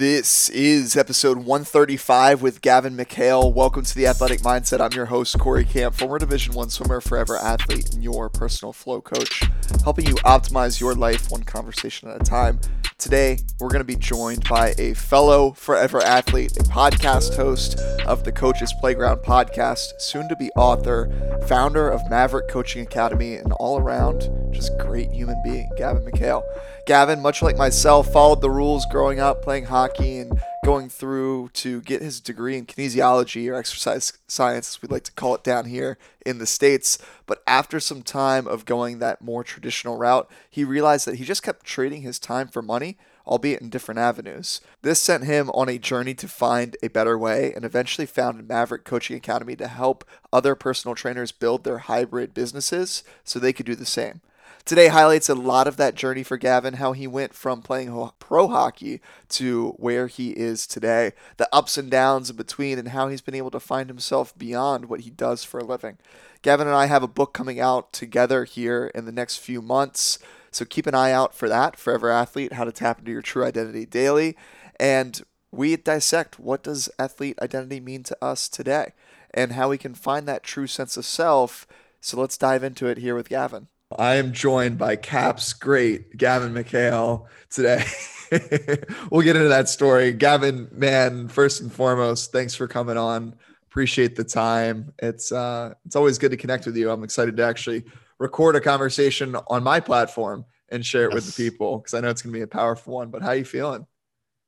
This is episode 135 with Gavin McHale. Welcome to the Athletic Mindset. I'm your host, Corey Camp, former Division One swimmer, forever athlete, and your personal flow coach, helping you optimize your life one conversation at a time. Today, we're going to be joined by a fellow forever athlete, a podcast host of the Coaches Playground podcast, soon to be author, founder of Maverick Coaching Academy, and all around just great human being, Gavin McHale. Gavin, much like myself, followed the rules growing up, playing hockey and going through to get his degree in kinesiology or exercise science, as we like to call it down here in the States. But after some time of going that more traditional route, he realized that he just kept trading his time for money, albeit in different avenues. This sent him on a journey to find a better way and eventually founded Maverick Coaching Academy to help other personal trainers build their hybrid businesses so they could do the same. Today highlights a lot of that journey for Gavin, how he went from playing pro hockey to where he is today, the ups and downs in between, and how he's been able to find himself beyond what he does for a living. Gavin and I have a book coming out together here in the next few months, so keep an eye out for that. Forever Athlete: How to Tap into Your True Identity Daily, and we dissect what does athlete identity mean to us today, and how we can find that true sense of self. So let's dive into it here with Gavin. I am joined by Caps great Gavin McHale today. we'll get into that story. Gavin, man, first and foremost, thanks for coming on. Appreciate the time. It's uh it's always good to connect with you. I'm excited to actually record a conversation on my platform and share it yes. with the people because I know it's gonna be a powerful one. But how you feeling?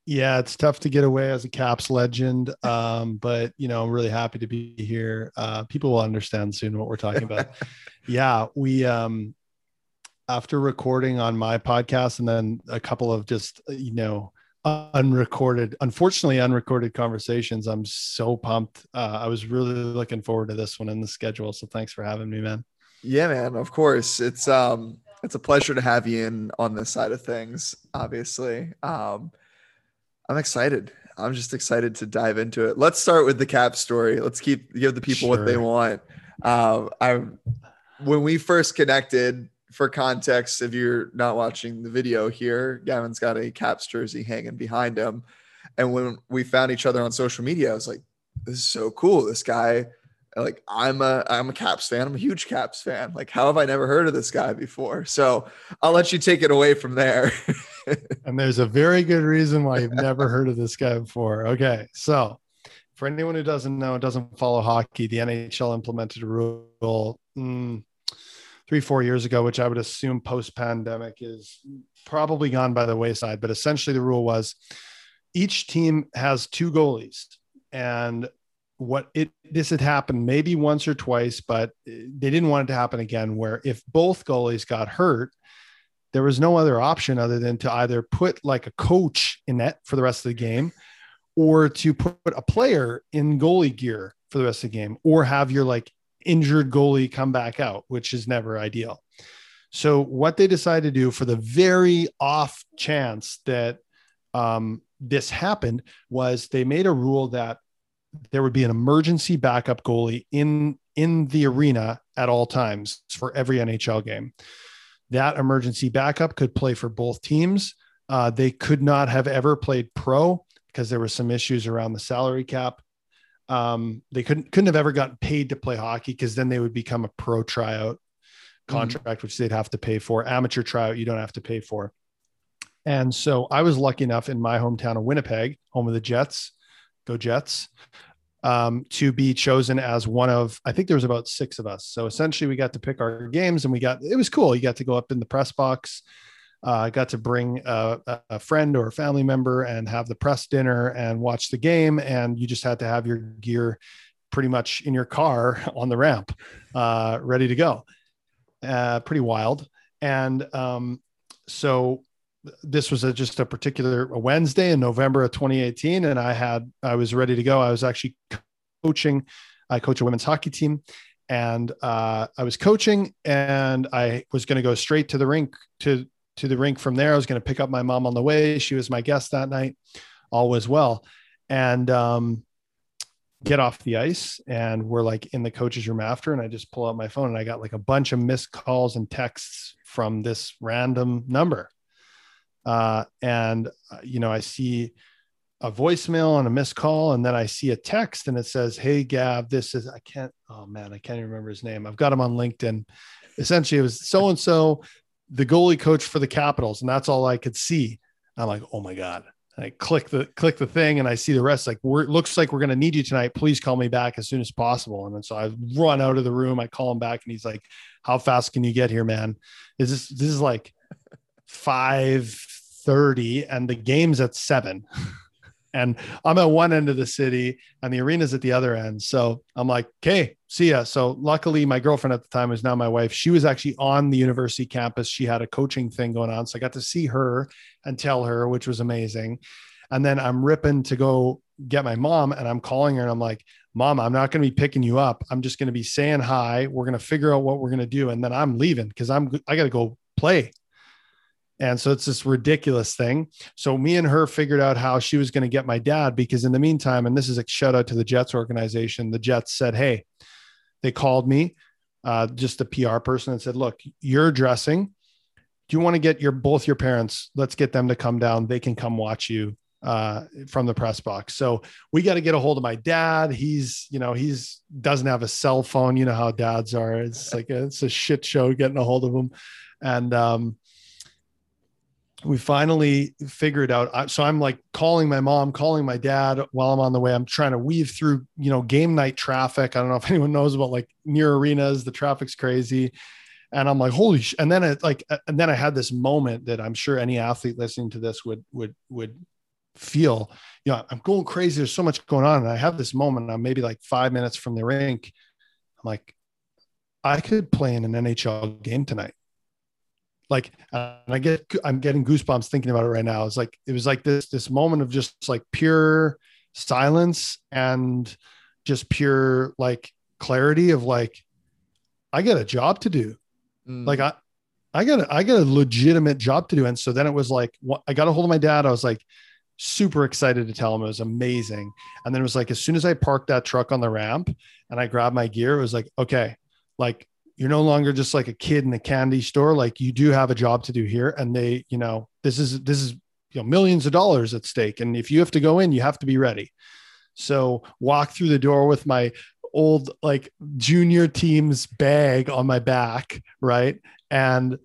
Yeah, it's tough to get away as a Caps legend, um, but you know I'm really happy to be here. Uh, people will understand soon what we're talking about. yeah, we um, after recording on my podcast and then a couple of just you know unrecorded, unfortunately unrecorded conversations. I'm so pumped. Uh, I was really looking forward to this one in the schedule. So thanks for having me, man. Yeah, man. Of course, it's um, it's a pleasure to have you in on this side of things. Obviously, um, I'm excited. I'm just excited to dive into it. Let's start with the cap story. Let's keep give the people sure. what they want. Uh, I when we first connected, for context, if you're not watching the video here, Gavin's got a Caps jersey hanging behind him. And when we found each other on social media, I was like, this is so cool. This guy, like, I'm a I'm a Caps fan. I'm a huge Caps fan. Like, how have I never heard of this guy before? So I'll let you take it away from there. and there's a very good reason why you've never heard of this guy before. Okay. So for anyone who doesn't know, doesn't follow hockey, the NHL implemented a rule. Mm, three, four years ago, which I would assume post pandemic is probably gone by the wayside. But essentially, the rule was each team has two goalies. And what it this had happened maybe once or twice, but they didn't want it to happen again. Where if both goalies got hurt, there was no other option other than to either put like a coach in net for the rest of the game or to put a player in goalie gear for the rest of the game or have your like injured goalie come back out, which is never ideal. So what they decided to do for the very off chance that um, this happened was they made a rule that there would be an emergency backup goalie in in the arena at all times for every NHL game. That emergency backup could play for both teams. Uh, they could not have ever played pro because there were some issues around the salary cap um, they couldn't couldn't have ever gotten paid to play hockey because then they would become a pro tryout mm-hmm. contract, mm which they'd have to pay for. Amateur tryout, you don't have to pay for. And so I was lucky enough in my hometown of Winnipeg, home of the Jets, go Jets, um, to be chosen as one of, I think there was about six of us. So essentially we got to pick our games and we got, it was cool. You got to go up in the press box I uh, got to bring a, a, friend or a family member and have the press dinner and watch the game. And you just had to have your gear pretty much in your car on the ramp, uh, ready to go. Uh, pretty wild. And um, so this was a, just a particular Wednesday in November of 2018, and I had I was ready to go. I was actually coaching. I coach a women's hockey team, and uh, I was coaching, and I was going to go straight to the rink to to the rink from there. I was going to pick up my mom on the way. She was my guest that night. All was well. And um, get off the ice. And we're like in the coach's room after. And I just pull out my phone and I got like a bunch of missed calls and texts from this random number. Uh, and, uh, you know, I see a voicemail and a missed call, and then I see a text and it says, "Hey Gav, this is I can't. Oh man, I can't even remember his name. I've got him on LinkedIn. Essentially, it was so and so, the goalie coach for the Capitals, and that's all I could see. I'm like, oh my god. I click the click the thing and I see the rest. Like, we're looks like we're gonna need you tonight. Please call me back as soon as possible. And then so I run out of the room. I call him back and he's like, "How fast can you get here, man? Is this this is like five thirty and the game's at seven. and I'm at one end of the city and the arena's at the other end. So I'm like, okay, see ya. So luckily, my girlfriend at the time is now my wife. She was actually on the university campus. She had a coaching thing going on. So I got to see her and tell her, which was amazing. And then I'm ripping to go get my mom and I'm calling her and I'm like, Mom, I'm not going to be picking you up. I'm just going to be saying hi. We're going to figure out what we're going to do. And then I'm leaving because I'm, I got to go play. And so it's this ridiculous thing. So me and her figured out how she was going to get my dad because in the meantime, and this is a shout out to the Jets organization, the Jets said, Hey, they called me, uh, just a PR person and said, Look, you're dressing. Do you want to get your both your parents? Let's get them to come down. They can come watch you uh, from the press box. So we got to get a hold of my dad. He's, you know, he's doesn't have a cell phone. You know how dads are. It's like a, it's a shit show getting a hold of him. And um, we finally figured out so i'm like calling my mom calling my dad while i'm on the way. I'm trying to weave through you know game night traffic. I don't know if anyone knows about like near arenas the traffic's crazy. And i'm like holy sh-. and then it like and then i had this moment that i'm sure any athlete listening to this would would would feel. You know i'm going crazy. There's so much going on. And i have this moment. I'm maybe like five minutes from the rink. I'm like i could play in an nhl game tonight like and i get i'm getting goosebumps thinking about it right now. It's like it was like this this moment of just like pure silence and just pure like clarity of like i got a job to do. Mm. like i i got a, i got a legitimate job to do. And so then it was like i got a hold of my dad. I was like super excited to tell him. It was amazing. And then it was like as soon as i parked that truck on the ramp and i grabbed my gear it was like okay like you're no longer just like a kid in a candy store. Like you do have a job to do here and they you know this is this is you know millions of dollars at stake. And if you have to go in you have to be ready. So walk through the door with my old like junior team's bag on my back right? And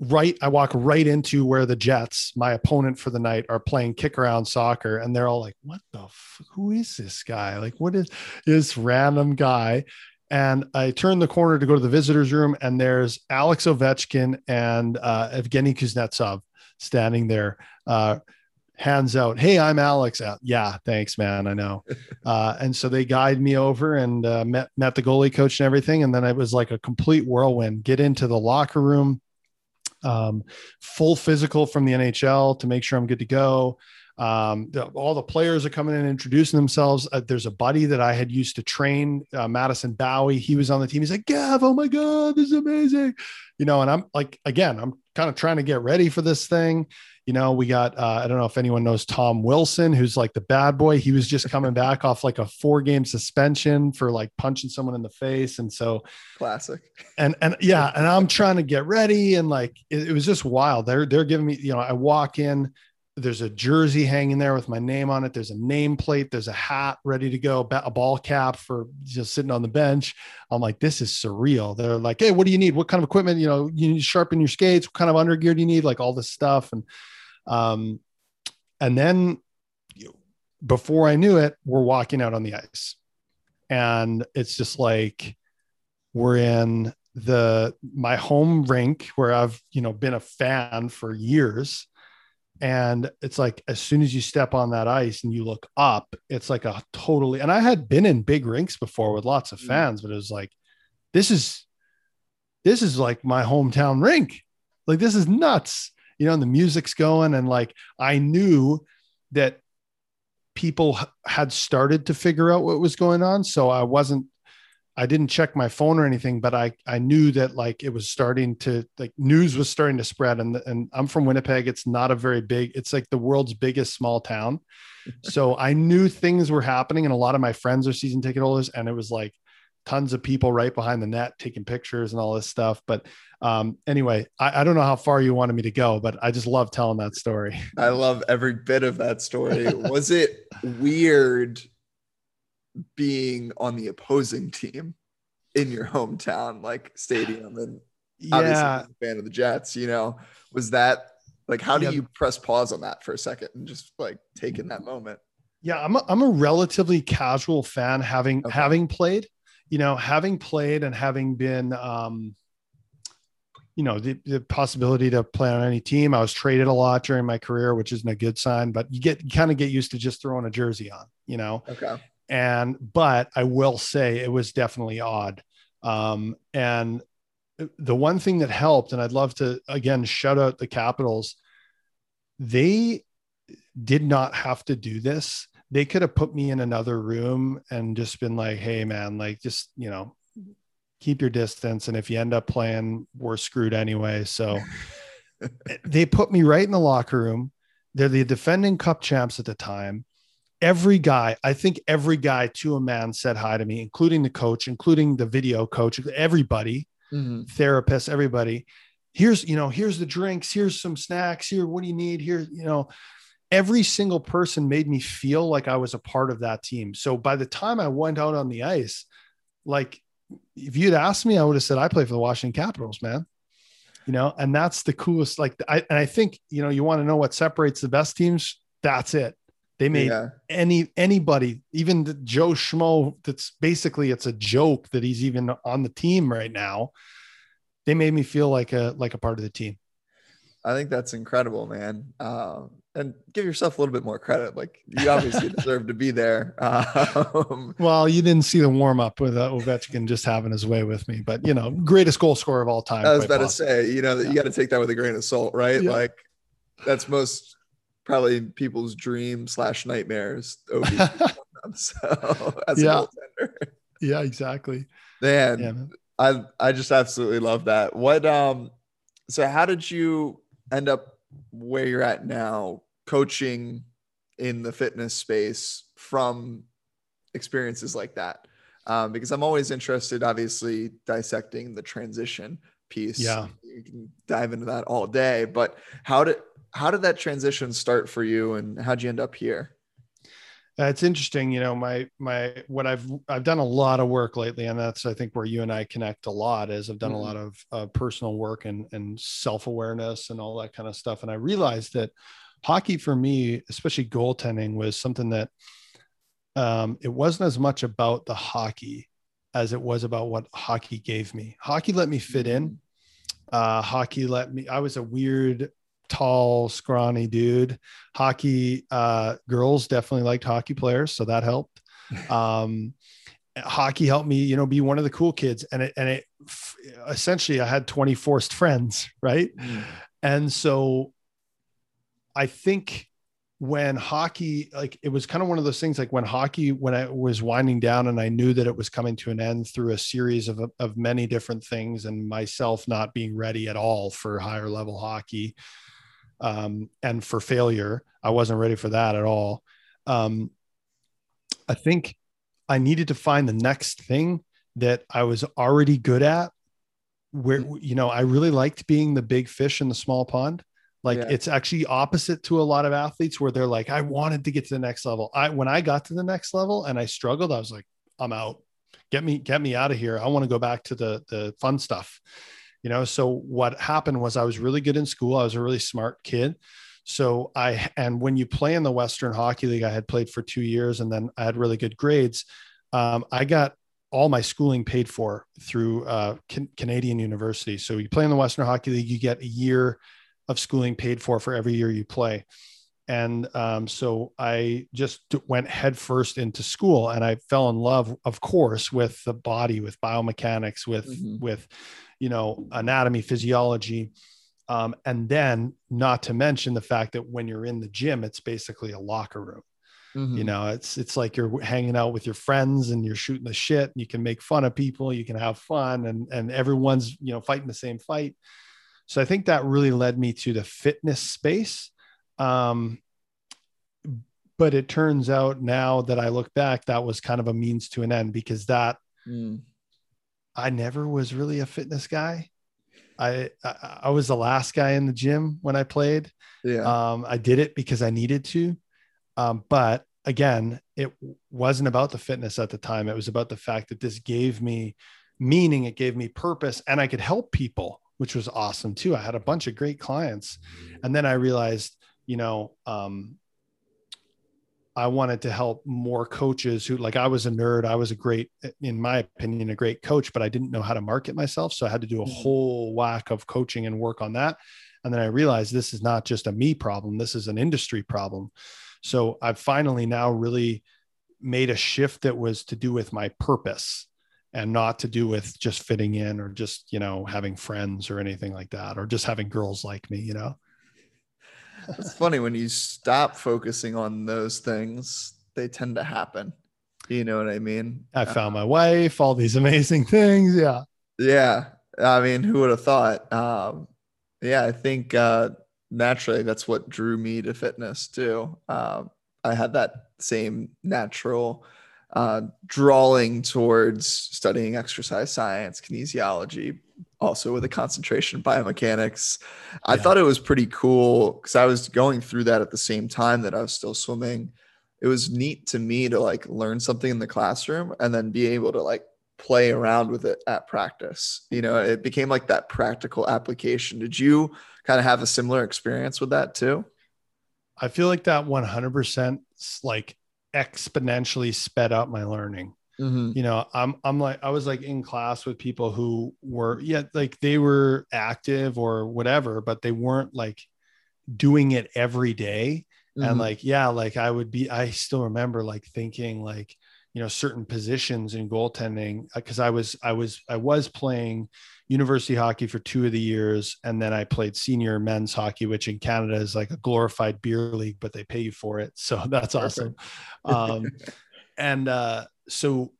right i walk right into where the jets my opponent for the night are playing kick around soccer. And they're all like what the f- who is this guy? Like what is this random guy and I turn the corner to go to the visitors room, and there's Alex Ovechkin and uh, Evgeny Kuznetsov standing there, uh, hands out. Hey, I'm Alex. Uh, yeah, thanks, man. I know. Uh, and so they guide me over and uh, met met the goalie coach and everything, and then it was like a complete whirlwind. Get into the locker room, um, full physical from the NHL to make sure I'm good to go. Um, the, all the players are coming in and introducing themselves. Uh, there's a buddy that I had used to train, uh, Madison Bowey. He was on the team. He's like, Gav, oh my God, this is amazing. You know, and I'm like, again, I'm kind of trying to get ready for this thing. You know, we got, uh, I don't know if anyone knows Tom Wilson, who's like the bad boy. He was just coming back off like a four game suspension for like punching someone in the face. And so, classic. And, and yeah, and I'm trying to get ready. And like, it, it was just wild. They're, they're giving me, you know, I walk in, there's a jersey hanging there with my name on it. There's a nameplate. There's a hat ready to go, a ball cap for just sitting on the bench. I'm like, this is surreal. They're like, hey, what do you need? What kind of equipment? You know, you need to sharpen your skates. What kind of undergear do you need? Like all this stuff. And um, and then before I knew it, we're walking out on the ice, and it's just like we're in the my home rink where I've you know been a fan for years and it's like as soon as you step on that ice and you look up it's like a totally and i had been in big rinks before with lots of mm. fans but it was like this is this is like my hometown rink. Like this is nuts. You know and the music's going and like i knew that people had started to figure out what was going on. So i wasn't I didn't check my phone or anything, but I I knew that like it was starting to like news was starting to spread. And and I'm from Winnipeg. It's not a very big. It's like the world's biggest small town. so I knew things were happening, and a lot of my friends are season ticket holders, and it was like tons of people right behind the net taking pictures and all this stuff. But um, anyway, I, I, don't know how far you wanted me to go, but I just love telling that story. I love every bit of that story. Was it weird being on the opposing team in your hometown, like stadium, and yeah, fan of the Jets? You know, was that like how do yeah. you press pause on that for a second and just like take in that moment? Yeah, I'm a, I'm a relatively casual fan having okay. having played, you know, having played and having been um you know the, the possibility to play on any team. I was traded a lot during my career, which isn't a good sign, but you get you kind of get used to just throwing a jersey on, you know. Okay. And but I will say it was definitely odd. Um, and the one thing that helped, and I'd love to again shout out the Capitals, they did not have to do this. They could have put me in another room and just been like, hey man, like just, you know, keep your distance. And if you end up playing, we're screwed anyway. So they put me right in the locker room. They're the defending cup champs at the time. Every guy, I think every guy to a man said hi to me, including the coach, including the video coach, everybody, mm-hmm. therapist, everybody. Here's, you know, here's the drinks, here's some snacks, here, what do you need? Here, you know, every single person made me feel like I was a part of that team. So by the time I went out on the ice, like if you'd asked me, I would have said I play for the Washington Capitals, man. You know, and that's the coolest. Like, I and I think you know, you want to know what separates the best teams. That's it. They made yeah. any anybody, even the Joe Schmo. That's basically it's a joke that he's even on the team right now. They made me feel like a like a part of the team. I think that's incredible, man. Um, and give yourself a little bit more credit. Like you obviously deserve to be there. Um, well, you didn't see the warm up with uh, Ovechkin just having his way with me, but you know, greatest goal scorer of all time. I was about possible. to say, you know, that yeah. you got to take that with a grain of salt, right? Yeah. Like that's most probably people's dream slash nightmares. so as yeah. a goaltender. Yeah, exactly. Man, yeah, man, I I just absolutely love that. What um so how did you end up where you're at now coaching in the fitness space from experiences like that um, because i'm always interested obviously dissecting the transition piece yeah you can dive into that all day but how did how did that transition start for you and how'd you end up here uh, it's interesting you know my my what i've i've done a lot of work lately and that's i think where you and i connect a lot is i've done mm-hmm. a lot of uh, personal work and and self-awareness and all that kind of stuff and i realized that hockey for me especially goaltending was something that um, it wasn't as much about the hockey as it was about what hockey gave me hockey let me fit in mm-hmm. uh, hockey let me i was a weird tall, scrawny dude. Hockey uh, girls definitely liked hockey players, so that helped. Um, hockey helped me, you know, be one of the cool kids, and it and it essentially I had twenty forced friends, right? Mm. And so I think when hockey like it was kind of one of those things like when hockey when i was winding down and i knew that it was coming to an end through a series of, of many different things and myself not being ready at all for higher level hockey um, and for failure. I wasn't ready for that at all. Um, I think I needed to find the next thing that I was already good at. Where mm-hmm. you know I really liked being the big fish in the small pond. Like yeah. it's actually opposite to a lot of athletes where they're like, I wanted to get to the next level. I when I got to the next level and I struggled, I was like, I'm out. Get me, get me out of here. I want to go back to the the fun stuff you know? So what happened was i was really good in school. I was a really smart kid. So i and when you play in the western hockey league i had played for two years and then i had really good grades. Um, i got all my schooling paid for through uh, Can- canadian university. So you play in the western hockey league you get a year of schooling paid for for every year you play. And um, so i just went headfirst into school and i fell in love of course with the body with biomechanics with mm-hmm. with you know, anatomy, physiology. Um, and then not to mention the fact that when you're in the gym, it's basically a locker room. Mm-hmm. You know, it's it's like you're hanging out with your friends and you're shooting the shit. And you can make fun of people, you can have fun, and and everyone's you know fighting the same fight. So I think that really led me to the fitness space. Um, but it turns out now that I look back, that was kind of a means to an end because that mm I never was really a fitness guy. I, I, I was the last guy in the gym when I played. Yeah. Um, I did it because I needed to. Um, but again, it wasn't about the fitness at the time. It was about the fact that this gave me meaning, it gave me purpose, and I could help people, which was awesome too. I had a bunch of great clients. And then I realized, you know, um, I wanted to help more coaches who like I was a nerd. I was a great, in my opinion, a great coach, but I didn't know how to market myself. So I had to do a Mhm. whole whack of coaching and work on that. And then I realized this is not just a me problem. This is an industry problem. So I've finally now really made a shift that was to do with my purpose and not to do with just fitting in or just, you know, having friends or anything like that, or just having girls like me, you know? It's funny when you stop focusing on those things, they tend to happen. You know what I mean? I found my wife, all these amazing things. Yeah. Yeah. I mean, who would have thought? Um, yeah, I think uh, naturally that's what drew me to fitness too. Um, I had that same natural uh, drawing towards studying exercise science, kinesiology, also with a concentration biomechanics. I Yeah. thought it was pretty cool because I was going through that at the same time that I was still swimming. It was neat to me to like learn something in the classroom and then be able to like play around with it at practice. You know, it became like that practical application. Did you kind of have a similar experience with that too? I feel like that 100% like exponentially sped up my learning. Mm-hmm. You know, I'm I'm like I was like in class with people who were yeah, like they were active or whatever, but they weren't like doing it every day. Mm-hmm. And like, yeah, like I would be I still remember like thinking like, you know, certain positions in goaltending because I was I was I was playing university hockey for two of the years and then i played senior men's hockey which in canada is like a glorified beer league but they pay you for it so that's awesome um, and uh, so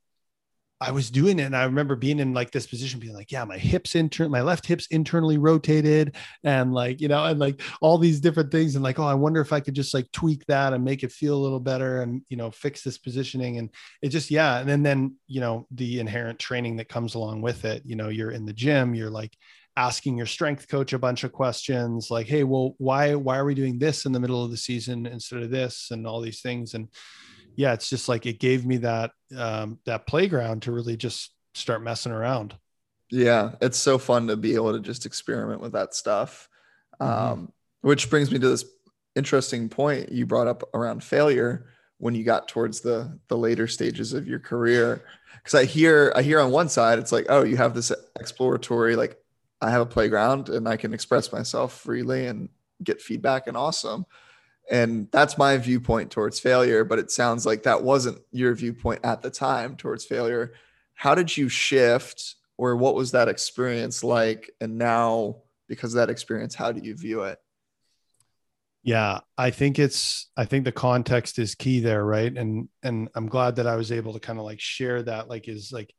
i was doing it and i remember being in like this position being like yeah my hips intern my left hips internally rotated and like you know and like all these different things. And like oh i wonder if i could just like tweak that and make it feel a little better and you know fix this positioning. And it just yeah and then then you know the inherent training that comes along with it you know you're in the gym you're like asking your strength coach a bunch of questions like hey well why why are we doing this in the middle of the season instead of this? and all these things. And yeah it's just like it gave me that um that playground to really just start messing around Yeah, it's so fun to be able to just experiment with that stuff. Mhm. Um, which brings me to this interesting point you brought up around failure when you got towards the the later stages of your career. Because I hear I hear on one side it's like, oh, you have this exploratory like I have a playground and I can express myself freely and get feedback and awesome. And that's my viewpoint towards failure, but it sounds like that wasn't your viewpoint at the time towards failure. How did you shift or what was that experience like? And now, because of that experience, how do you view it? yeah i think it's i think the context is key there right and and i'm glad that i was able to kind of like share that like is like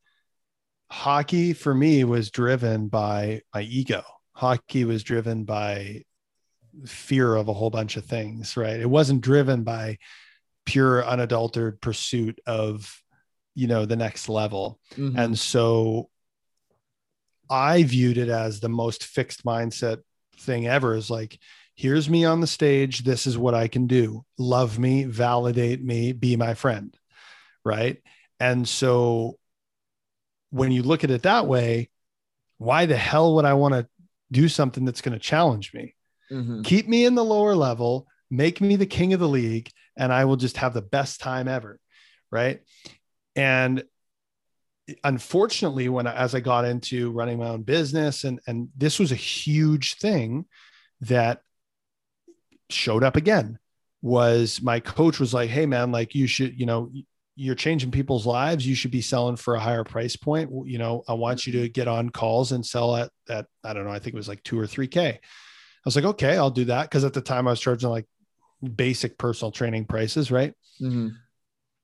hockey for me was driven by my ego hockey was driven by fear of a whole bunch of things right it wasn't driven by pure unadulterated pursuit of you know the next level Mm-hmm. and so I viewed it as the most fixed mindset thing ever is like, here's me on the stage. This is what I can do. Love me, validate me, be my friend. Right. And so when you look at it that way, why the hell would I want to do something that's going to challenge me? Mhm. Keep me in the lower level, make me the king of the league, and I will just have the best time ever. Right. And unfortunately when I, as i got into running my own business and and this was a huge thing that showed up again was my coach was like hey man like you should you know you're changing people's lives you should be selling for a higher price point you know i want you to get on calls and sell at that i don't know i think it was like 2 or 3k i was like okay i'll do that because at the time i was charging like basic personal training prices right Mhm.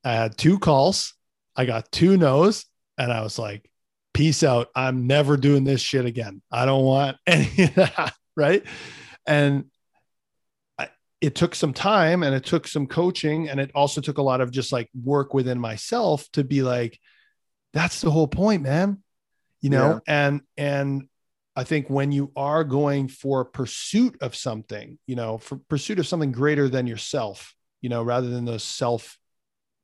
I had two calls. I got two no's, and I was like, peace out. I'm never doing this shit again. I don't want any of that. Right. And I, it took some time and it took some coaching. And it also took a lot of just like work within myself to be like, that's the whole point, man. you know, yeah. and and I think when you are going for pursuit of something, you know, for pursuit of something greater than yourself, you know, rather than those self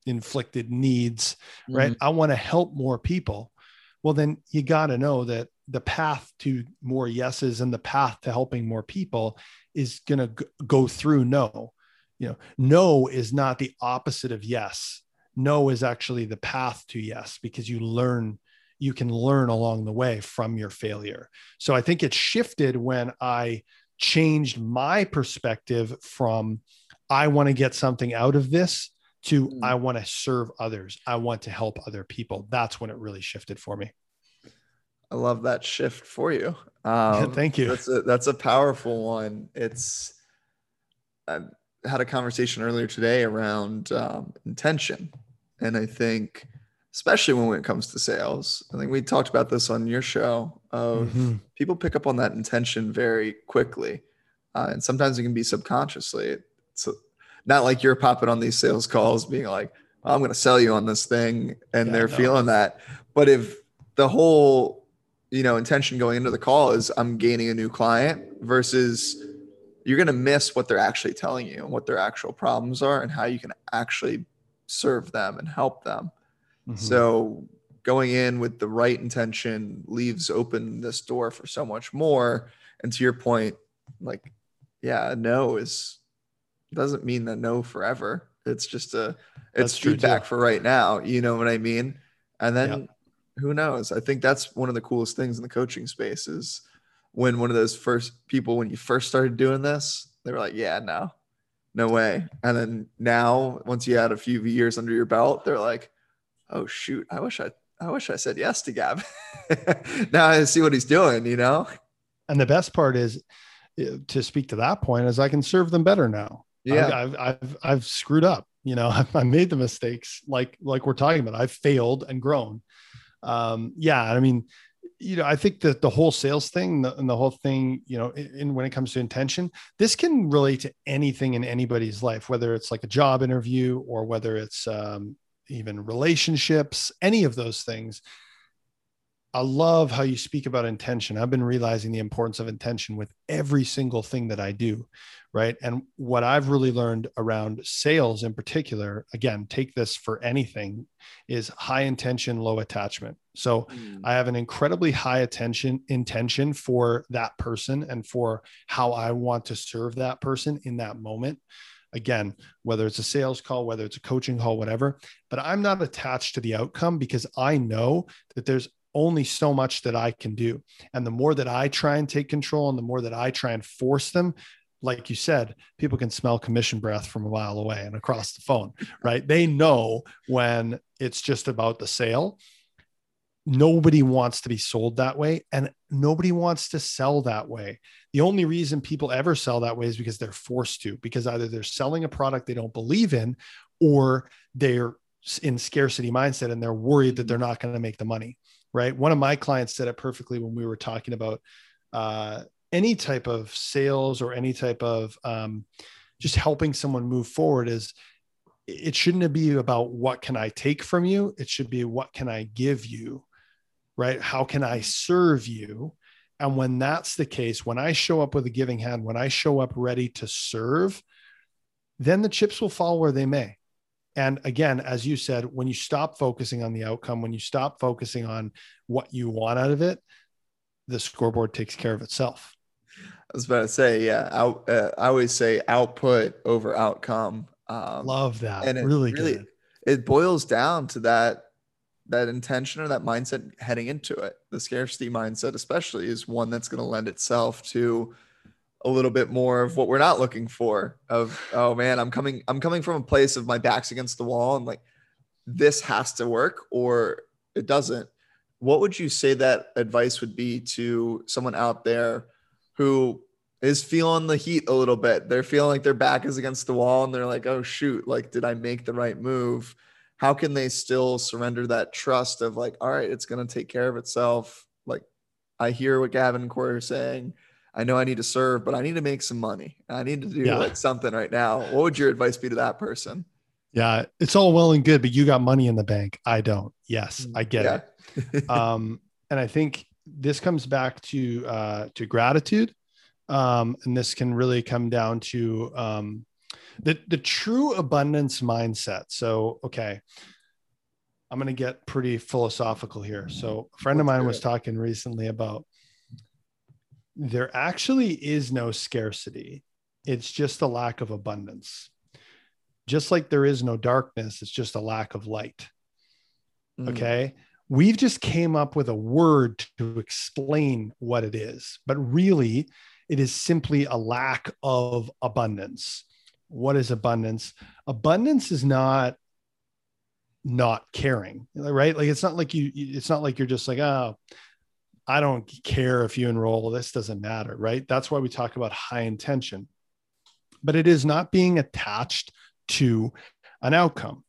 inflicted needs, mm-hmm. right? I want to help more people. Well, then you got to know that the path to more yeses and the path to helping more people is going to go through no. You know, no is not the opposite of yes. No is actually the path to yes because you learn you can learn along the way from your failure. So I think it shifted when I changed my perspective from I want to get something out of this to mm. I want to serve others. I want to help other people. That's when it really shifted for me. I love that shift for you. Um, Thank you. That's a, that's a powerful one. It's, I had a conversation earlier today around um, intention. And I think, especially when it comes to sales, I think we talked about this on your show of mm-hmm. people pick up on that intention very quickly. Uh, and sometimes it can be subconsciously. It's not like you're popping on these sales calls being like, I'm going to sell you on this thing. And yeah, they're no. feeling that. But if the whole, you know, intention going into the call is I'm gaining a new client versus you're going to miss what they're actually telling you and what their actual problems are and how you can actually serve them and help them. Mm-hmm. So going in with the right intention leaves open this door for so much more. And to your point, like, yeah, no is doesn't mean that no forever. It's just a it's feedback for right now. You know what I mean? And then who knows? I think that's one of the coolest things in the coaching space is when one of those first people when you first started doing this, they were like, Yeah, no, no way. And then now, once you had a few years under your belt, they're like, Oh shoot, I wish I I wish I said yes to Gav. now I see what he's doing, you know? And the best part is eh, to speak to that point is I can serve them better now. Yeah. I've, I've i've screwed up you know? I've, i made the mistakes like like we're talking about. I've failed and grown. Um yeah i mean you know i think that the whole sales thing and the whole thing you know in, in, when it comes to intention this can relate to anything in anybody's life whether it's like a job interview or whether it's um, even relationships any of those things I love how you speak about intention. I've been realizing the importance of intention with every single thing that I do. Right. And what I've really learned around sales in particular, again, take this for anything, is high intention, low attachment. So mm. I have an incredibly high attention intention for that person and for how I want to serve that person in that moment again, whether it's a sales call, whether it's a coaching call, whatever, but I'm not attached to the outcome because I know that there's only so much that I can do. And the more that I try and take control and the more that I try and force them, like you said, people can smell commission breath from a mile away and across the phone, right? They know when it's just about the sale. Nobody wants to be sold that way and nobody wants to sell that way. The only reason people ever sell that way is because they're forced to, because either they're selling a product they don't believe in or they're in scarcity mindset and they're worried that they're not going to make the money right? One of my clients said it perfectly when we were talking about uh, any type of sales or any type of um, just helping someone move forward is it shouldn't be about what can I take from you. It should be what can I give you, right? How can I serve you? And when that's the case, when I show up with a giving hand, when I show up ready to serve, then the chips will fall where they may. And again, as you said, when you stop focusing on the outcome, when you stop focusing on what you want out of it, the scoreboard takes care of itself. I was about to say, yeah, out, uh, I always say output over outcome. Um, Love that. And it really, really good. it boils down to that that intention or that mindset heading into it. The scarcity mindset, especially, is one that's going to lend itself to a little bit more of what we're not looking for of oh man i'm coming i'm coming from a place of my back's against the wall and like this has to work or it doesn't. What would you say that advice would be to someone out there who is feeling the heat a little bit? They're feeling like their back is against the wall and they're like oh shoot like did i make the right move how can they still surrender that trust of like all right it's going to take care of itself like i hear what gavin and corey are saying I know I need to serve, but I need to make some money. I need to do yeah. like something right now. What would your advice be to that person? Yeah, it's all well and good, but you got money in the bank. I don't. Yes, mm, I get yeah. it. um, and I think this comes back to uh, to gratitude, um, and this can really come down to um, the the true abundance mindset. So, okay, I'm going to get pretty philosophical here. So, a friend of mine was talking recently about there actually is no scarcity. It's just a lack of abundance. Just like there is no darkness, it's just a lack of light. Mm. Okay. We've just came up with a word to explain what it is, but really it is simply a lack of abundance. What is abundance? Abundance is not not caring, right? Like it's not like you it's not like you're just like, oh, I don't care if you enroll, this doesn't matter, right? That's why we talk about high intention. But it is not being attached to an outcome.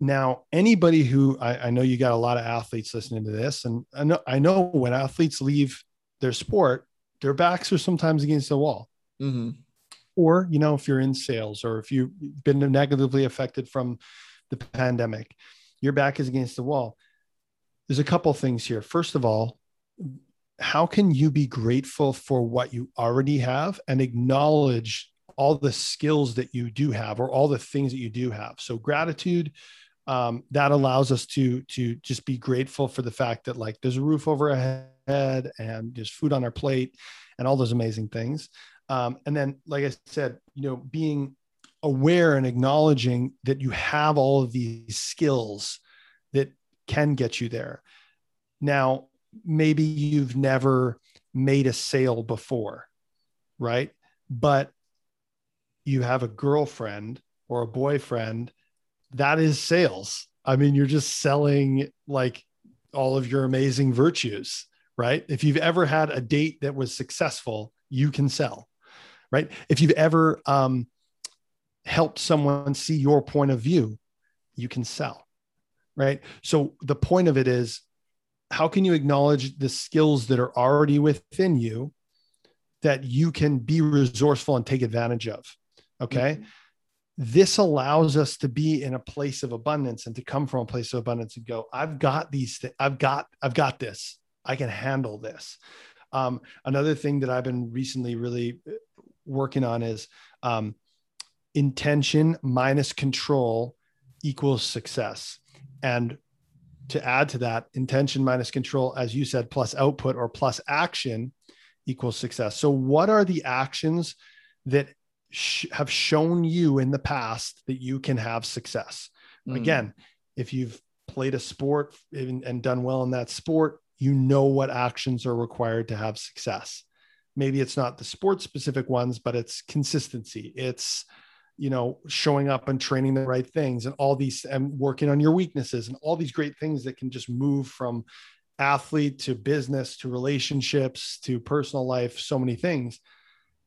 Now, anybody who I, I, know you got a lot of athletes listening to this, and I know, I know when athletes leave their sport, their backs are sometimes against the wall. Mm-hmm. Or, you know, if you're in sales or if you've been negatively affected from the pandemic, your back is against the wall. There's a couple things here. First of all, how can you be grateful for what you already have and acknowledge all the skills that you do have or all the things that you do have so gratitude um, that allows us to to just be grateful for the fact that like there's a roof over our head and there's food on our plate and all those amazing things um, and then like i said you know being aware and acknowledging that you have all of these skills that can get you there now maybe you've never made a sale before, right? But you have a girlfriend or a boyfriend, that is sales. I mean, you're just selling like all of your amazing virtues, right? If you've ever had a date that was successful, you can sell, right? If you've ever um, helped someone see your point of view, you can sell, right? So the point of it is how can you acknowledge the skills that are already within you that you can be resourceful and take advantage of okay mm-hmm. this allows us to be in a place of abundance and to come from a place of abundance and go i've got these th- i've got i've got this i can handle this um, another thing that i've been recently really working on is um, intention minus control equals success. And to add to that intention minus control as you said plus output or plus action equals success. So what are the actions that sh- have shown you in the past that you can have success? Mm. again if you've played a sport and, and done well in that sport you know what actions are required to have success maybe it's not the sports specific ones but it's consistency. It's you know showing up and training the right things and all these and working on your weaknesses and all these great things that can just move from athlete to business to relationships to personal life so many things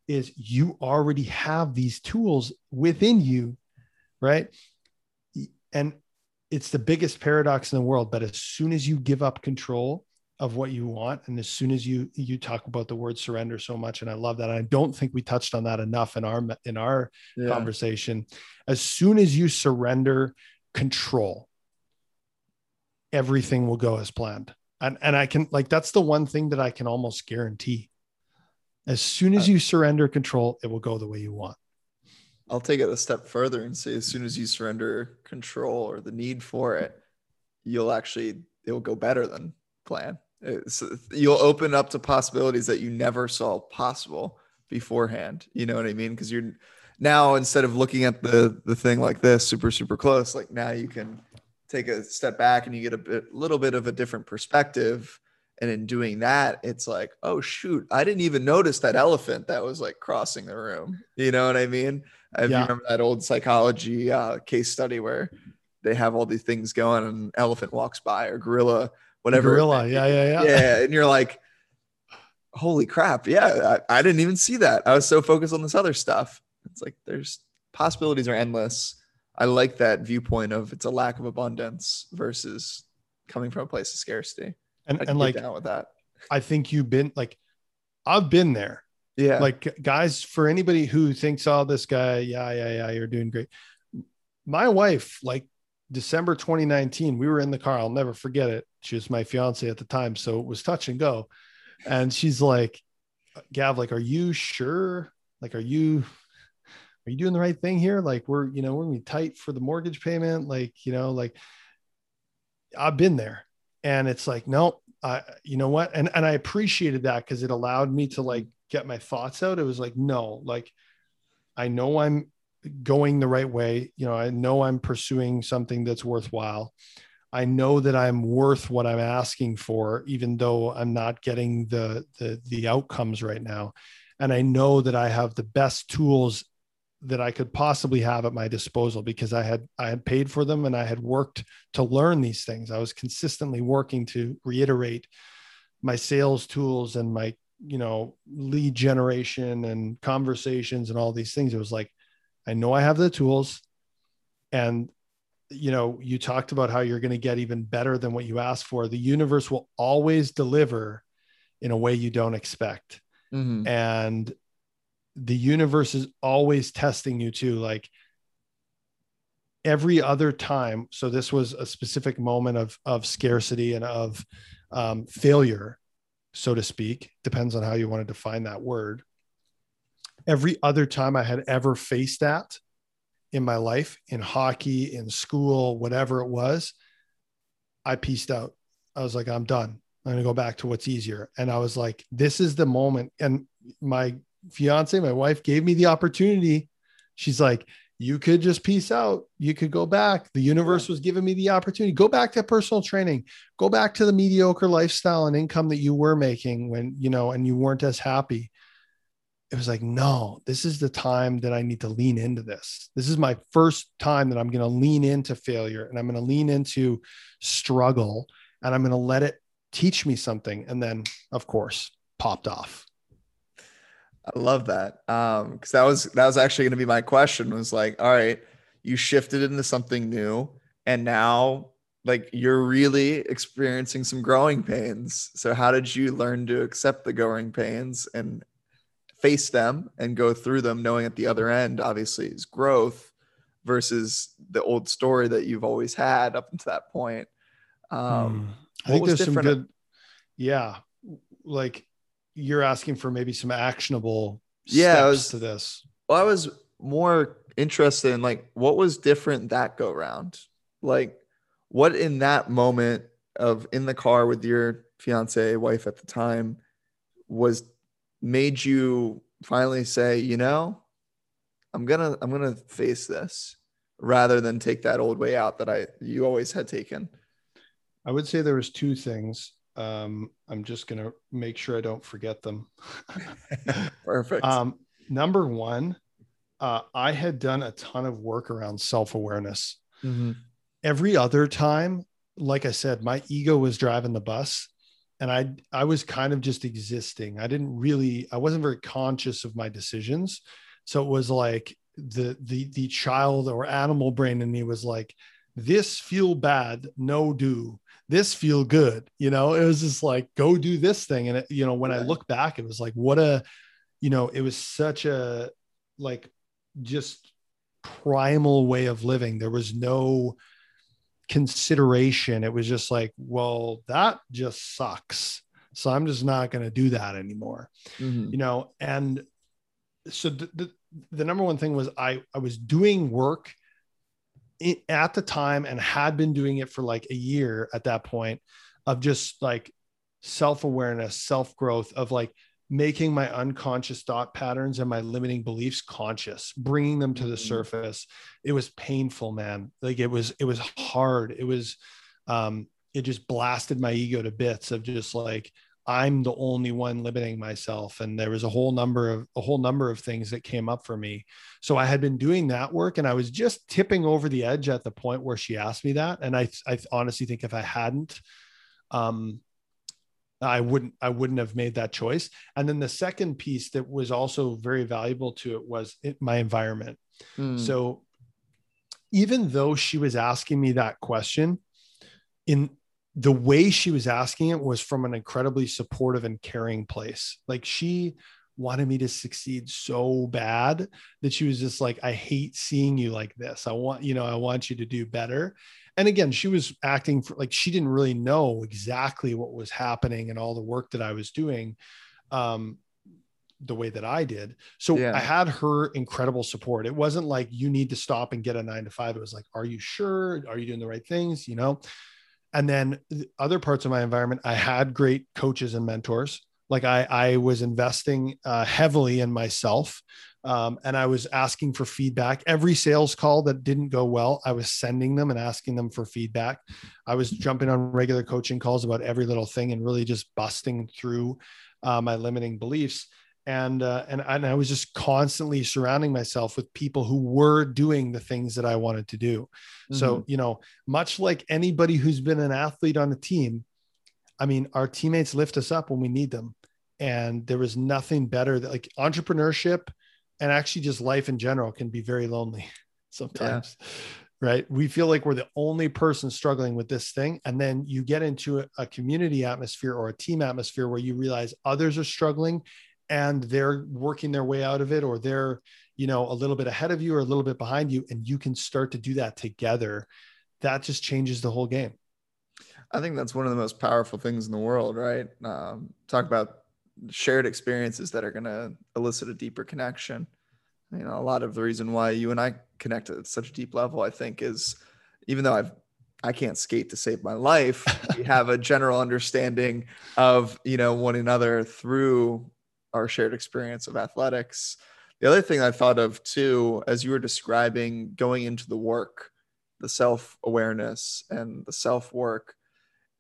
is you already have these tools within you right? And it's the biggest paradox in the world but as soon as you give up control of what you want and as soon as you you talk about the word surrender so much and i love that i don't think we touched on that enough in our in our yeah. conversation. As soon as you surrender control everything will go as planned. And and i can like that's the one thing that i can almost guarantee. As soon as uh, you surrender control it will go the way you want. I'll take it a step further and say as soon as you surrender control or the need for it you'll actually it will go better than plan it's, you'll open up to possibilities that you never saw possible beforehand. You know what I mean? Because you're now instead of looking at the the thing like this, super super close, like now you can take a step back and you get a bit, little bit of a different perspective. And in doing that, it's like, oh shoot, I didn't even notice that elephant that was like crossing the room. You know what I mean? I yeah. remember that old psychology uh, case study where they have all these things going and an elephant walks by or gorilla whatever. Gorilla. Yeah, yeah, yeah. Yeah. And you're like, holy crap. Yeah. I, I didn't even see that. I was so focused on this other stuff. It's like there's possibilities are endless. I like that viewpoint of it's a lack of abundance versus coming from a place of scarcity. And, and like down with that. I think you've been like, I've been there. Yeah. Like guys, for anybody who thinks, oh, this guy, yeah, yeah, yeah, you're doing great. My wife, like December 2019, we were in the car. I'll never forget it. She was my fiance at the time. So it was touch and go. And she's like, Gav, like, are you sure? Like, are you, are you doing the right thing here? Like, we're, you know, we're gonna be tight for the mortgage payment. Like, you know, like I've been there. And it's like, no, I, you know what? And, and I appreciated that because it allowed me to like get my thoughts out. It was like, no, like, I know I'm going the right way. You know, I know I'm pursuing something that's worthwhile. I know that I'm worth what I'm asking for, even though I'm not getting the, the, the outcomes right now. And I know that I have the best tools that I could possibly have at my disposal because I had I had paid for them and I had worked to learn these things. I was consistently working to reiterate my sales tools and my you know lead generation and conversations and all these things. It was like I know I have the tools. And, you know, you talked about how you're going to get even better than what you asked for. The universe will always deliver in a way you don't expect. Mm-hmm. And the universe is always testing you too. Like every other time. So this was a specific moment of, of scarcity and of um, failure, so to speak. Depends on how you want to define that word every other time I had ever faced that in my life, in hockey, in school, whatever it was, I pieced out. I was like, I'm done. I'm going to go back to what's easier. And I was like, this is the moment. And my fiance, my wife gave me the opportunity. She's like, you could just piece out. You could go back. The universe was giving me the opportunity. Go back to personal training. Go back to the mediocre lifestyle and income that you were making when, you know, and you weren't as happy it was like, no, this is the time that I need to lean into this. This is my first time that I'm going to lean into failure and I'm going to lean into struggle and I'm going to let it teach me something. And then, of course, popped off. I love that. Um, cause that was, that was actually going to be my question was like, all right, you shifted into something new and now like you're really experiencing some growing pains. So how did you learn to accept the growing pains and face them and go through them knowing at the other end obviously is growth versus the old story that you've always had up until that point. Um, hmm. i think there's some good yeah like you're asking for maybe some actionable yeah was, to this. Well i was more interested in like what was different that go round? Like what in that moment of in the car with your fiance wife at the time was made you finally say, you know, I'm gonna I'm gonna face this rather than take that old way out that I you always had taken? I would say there was two things. Um, I'm just gonna make sure I don't forget them. Perfect. Um, number one, uh, I had done a ton of work around self awareness. Mm-hmm. Every other time, like I said, my ego was driving the bus and I I was kind of just existing. I didn't really I wasn't very conscious of my decisions. So it was like the the the child or animal brain in me was like this feel bad, no do. This feel good. You know, it was just like go do this thing and it, you know when I look back it was like what a you know, it was such a like just primal way of living. There was no consideration. It was just like, well, that just sucks. So I'm just not going to do that anymore. Mm-hmm. You know, and so the, the, the number one thing was I I was doing work at the time and had been doing it for like a year at that point of just like self-awareness, self-growth of like making my unconscious thought patterns and my limiting beliefs conscious bringing them to the mm-hmm. surface. It was painful man. Like it was it was hard. It was um it just blasted my ego to bits of just like i'm the only one limiting myself. And there was a whole number of a whole number of things that came up for me. So i had been doing that work and i was just tipping over the edge at the point where she asked me that. And i i honestly think if i hadn't um I wouldn't I wouldn't have made that choice. And then the second piece that was also very valuable to it was it, my environment. Mm. So even though she was asking me that question, in the way she was asking it was from an incredibly supportive and caring place. Like she wanted me to succeed so bad that she was just like, I hate seeing you like this. I want, you know, I want you to do better. And again, she was acting for like she didn't really know exactly what was happening and all the work that I was doing. Um, the way that I did. So yeah. I had her incredible support. It wasn't like you need to stop and get a nine to five. It was like, are you sure? Are you doing the right things? You know? And then the other parts of my environment, I had great coaches and mentors. Like I, I was investing uh, heavily in myself. Um, and I was asking for feedback. Every sales call that didn't go well, I was sending them and asking them for feedback. I was jumping on regular coaching calls about every little thing and really just busting through uh, my limiting beliefs and uh, and and I was just constantly surrounding myself with people who were doing the things that I wanted to do. Mm-hmm. So you know, much like anybody who's been an athlete on a team, I mean, our teammates lift us up when we need them, and there was nothing better that like entrepreneurship and actually just life in general can be very lonely sometimes. Yeah. Right. We feel like we're the only person struggling with this thing. And then you get into a, a community atmosphere or a team atmosphere where you realize others are struggling and they're working their way out of it or they're you know a little bit ahead of you or a little bit behind you and you can start to do that together that just changes the whole game i think that's one of the most powerful things in the world right um, talk about shared experiences that are going to elicit a deeper connection you know a lot of the reason why you and i connect at such a deep level i think is even though i've I can't skate to save my life. we have a general understanding of you know one another through our shared experience of athletics. The other thing I thought of too, as you were describing going into the work, the self awareness and the self work,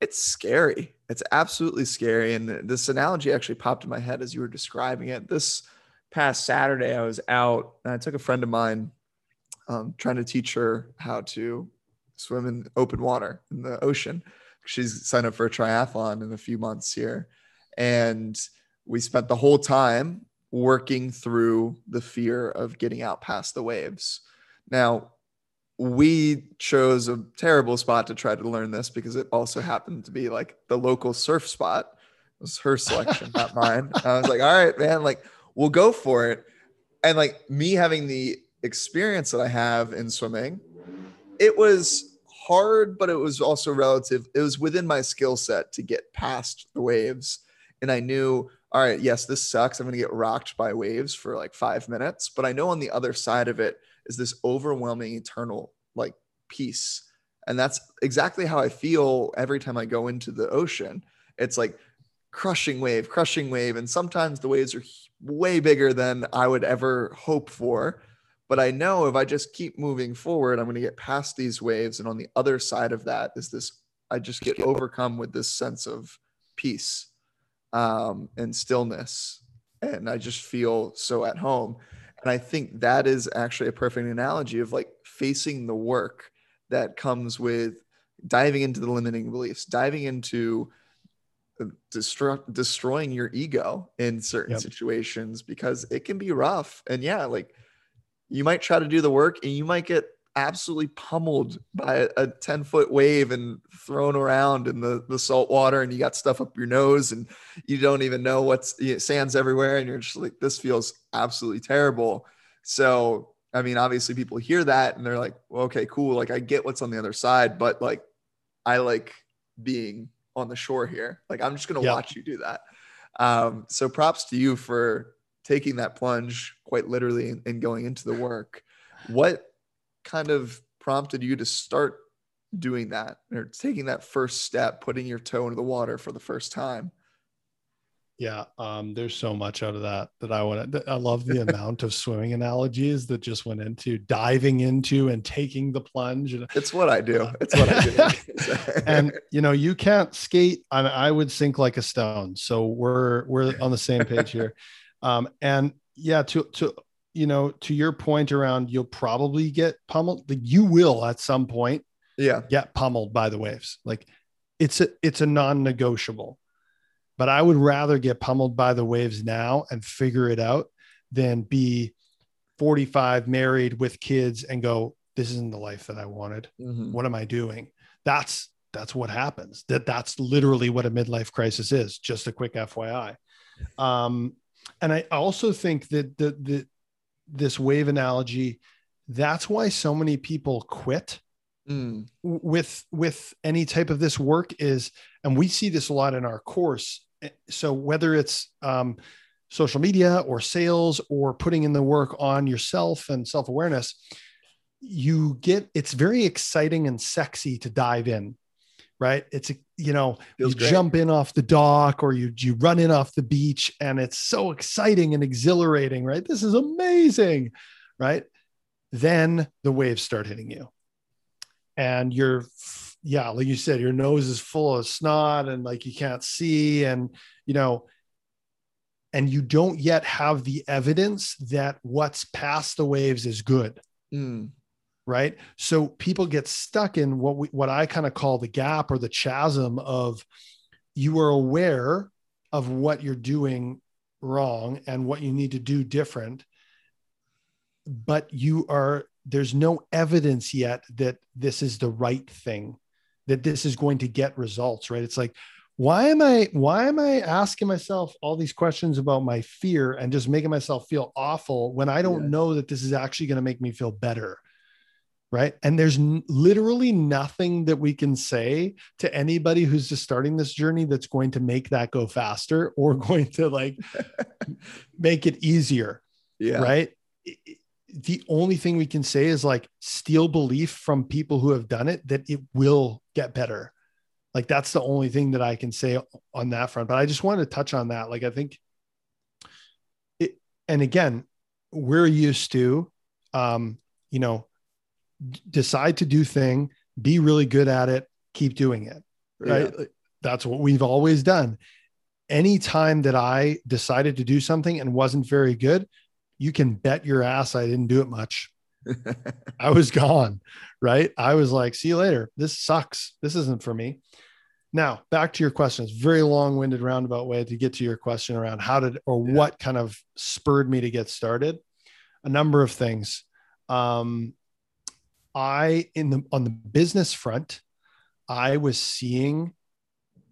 it's scary. It's absolutely scary. And this analogy actually popped in my head as you were describing it. This past Saturday, I was out and I took a friend of mine um, trying to teach her how to swim in open water in the ocean. She's signed up for a triathlon in a few months here. And we spent the whole time working through the fear of getting out past the waves. Now, we chose a terrible spot to try to learn this because it also happened to be like the local surf spot. It was her selection, not mine. I was like, all right, man, like we'll go for it. And like me having the experience that I have in swimming, it was hard, but it was also relative. It was within my skill set to get past the waves. And I knew all right, yes, this sucks. I'm going to get rocked by waves for like five minutes. But I know on the other side of it is this overwhelming eternal like peace. And that's exactly how I feel every time I go into the ocean. It's like crushing wave, crushing wave. And sometimes the waves are way bigger than I would ever hope for. But I know if I just keep moving forward, I'm going to get past these waves. And on the other side of that is this I just get overcome with this sense of peace um, and stillness. And I just feel so at home. And I think that is actually a perfect analogy of like facing the work that comes with diving into the limiting beliefs, diving into uh, destroy, destroying your ego in certain yep. situations because it can be rough. And yeah, like you might try to do the work and you might get absolutely pummeled by a 10 foot wave and thrown around in the, the salt water and you got stuff up your nose and you don't even know what's you know, sand's everywhere and you're just like this feels absolutely terrible. So i mean obviously people hear that and they're like well, okay cool like i get what's on the other side but like i like being on the shore here. Like i'm just going to yep. watch you do that. Um, so props to you for taking that plunge quite literally and going into the work. What kind of prompted you to start doing that or taking that first step, putting your toe into the water for the first time? Yeah, um, there's so much out of that that I want to. I love the amount of swimming analogies that just went into diving into and taking the plunge. It's what I do. It's what I do. and you know, you can't skate. I, I would sink like a stone. So we're we're on the same page here. Um, and yeah, to to you know, to your point around you'll probably get pummeled. Like you will at some point, yeah, get pummeled by the waves. Like it's a it's a non-negotiable. But I would rather get pummeled by the waves now and figure it out than be 45, married with kids, and go, this isn't the life that I wanted. Mm-hmm. What am I doing? That's that's what happens. That that's literally what a midlife crisis is. Just a quick FYI. Um, and I also think that the the this wave analogy, that's why so many people quit Mm. with with any type of this work is and we see this a lot in our course eh, so whether it's um, social media or sales or putting in the work on yourself and self-awareness you get it's very exciting and sexy to dive in right? It's a you know Feels you great. jump in off the dock or you you run in off the beach and it's so exciting and exhilarating right? This is amazing right? Then the waves start hitting you. And you're yeah like you said your nose is full of snot and like you can't see and you know and you don't yet have the evidence that what's past the waves is good. Mm. Right? So people get stuck in what we what i kind of call the gap or the chasm of you are aware of what you're doing wrong and what you need to do different but you are there's no evidence yet that this is the right thing that this is going to get results right? It's like why am i why am i asking myself all these questions about my fear and just making myself feel awful when i don't Yeah. know that this is actually going to make me feel better right? And there's n- literally nothing that we can say to anybody who's just starting this journey that's going to make that go faster or going to like make it easier Yeah. right? I- I- the only thing we can say is like steal belief from people who have done it that it will get better. Like that's the only thing that i can say on that front but i just wanted to touch on that. Like i think it and again we're used to um you know d- decide to do thing be really good at it keep doing it right Like, that's what we've always done anytime that i decided to do something and wasn't very good you can bet your ass i didn't do it much I was gone, right? I was like, see you later. This sucks. This isn't for me. Now, back to your question. It's a very long winded, roundabout way to get to your question around how did or Yeah. what kind of spurred me to get started. A number of things. Um, I, in the, on the business front, I was seeing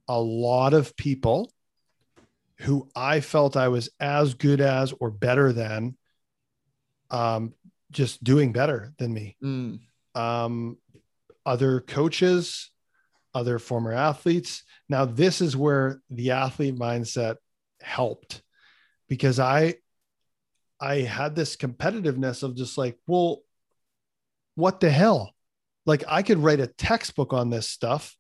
a lot of people who I felt I was as good as or better than um, just doing better than me. Mm. Um, other coaches, other former athletes. Now, this is where the athlete mindset helped because I I had this competitiveness of just like, well, what the hell? Like I could write a textbook on this stuff,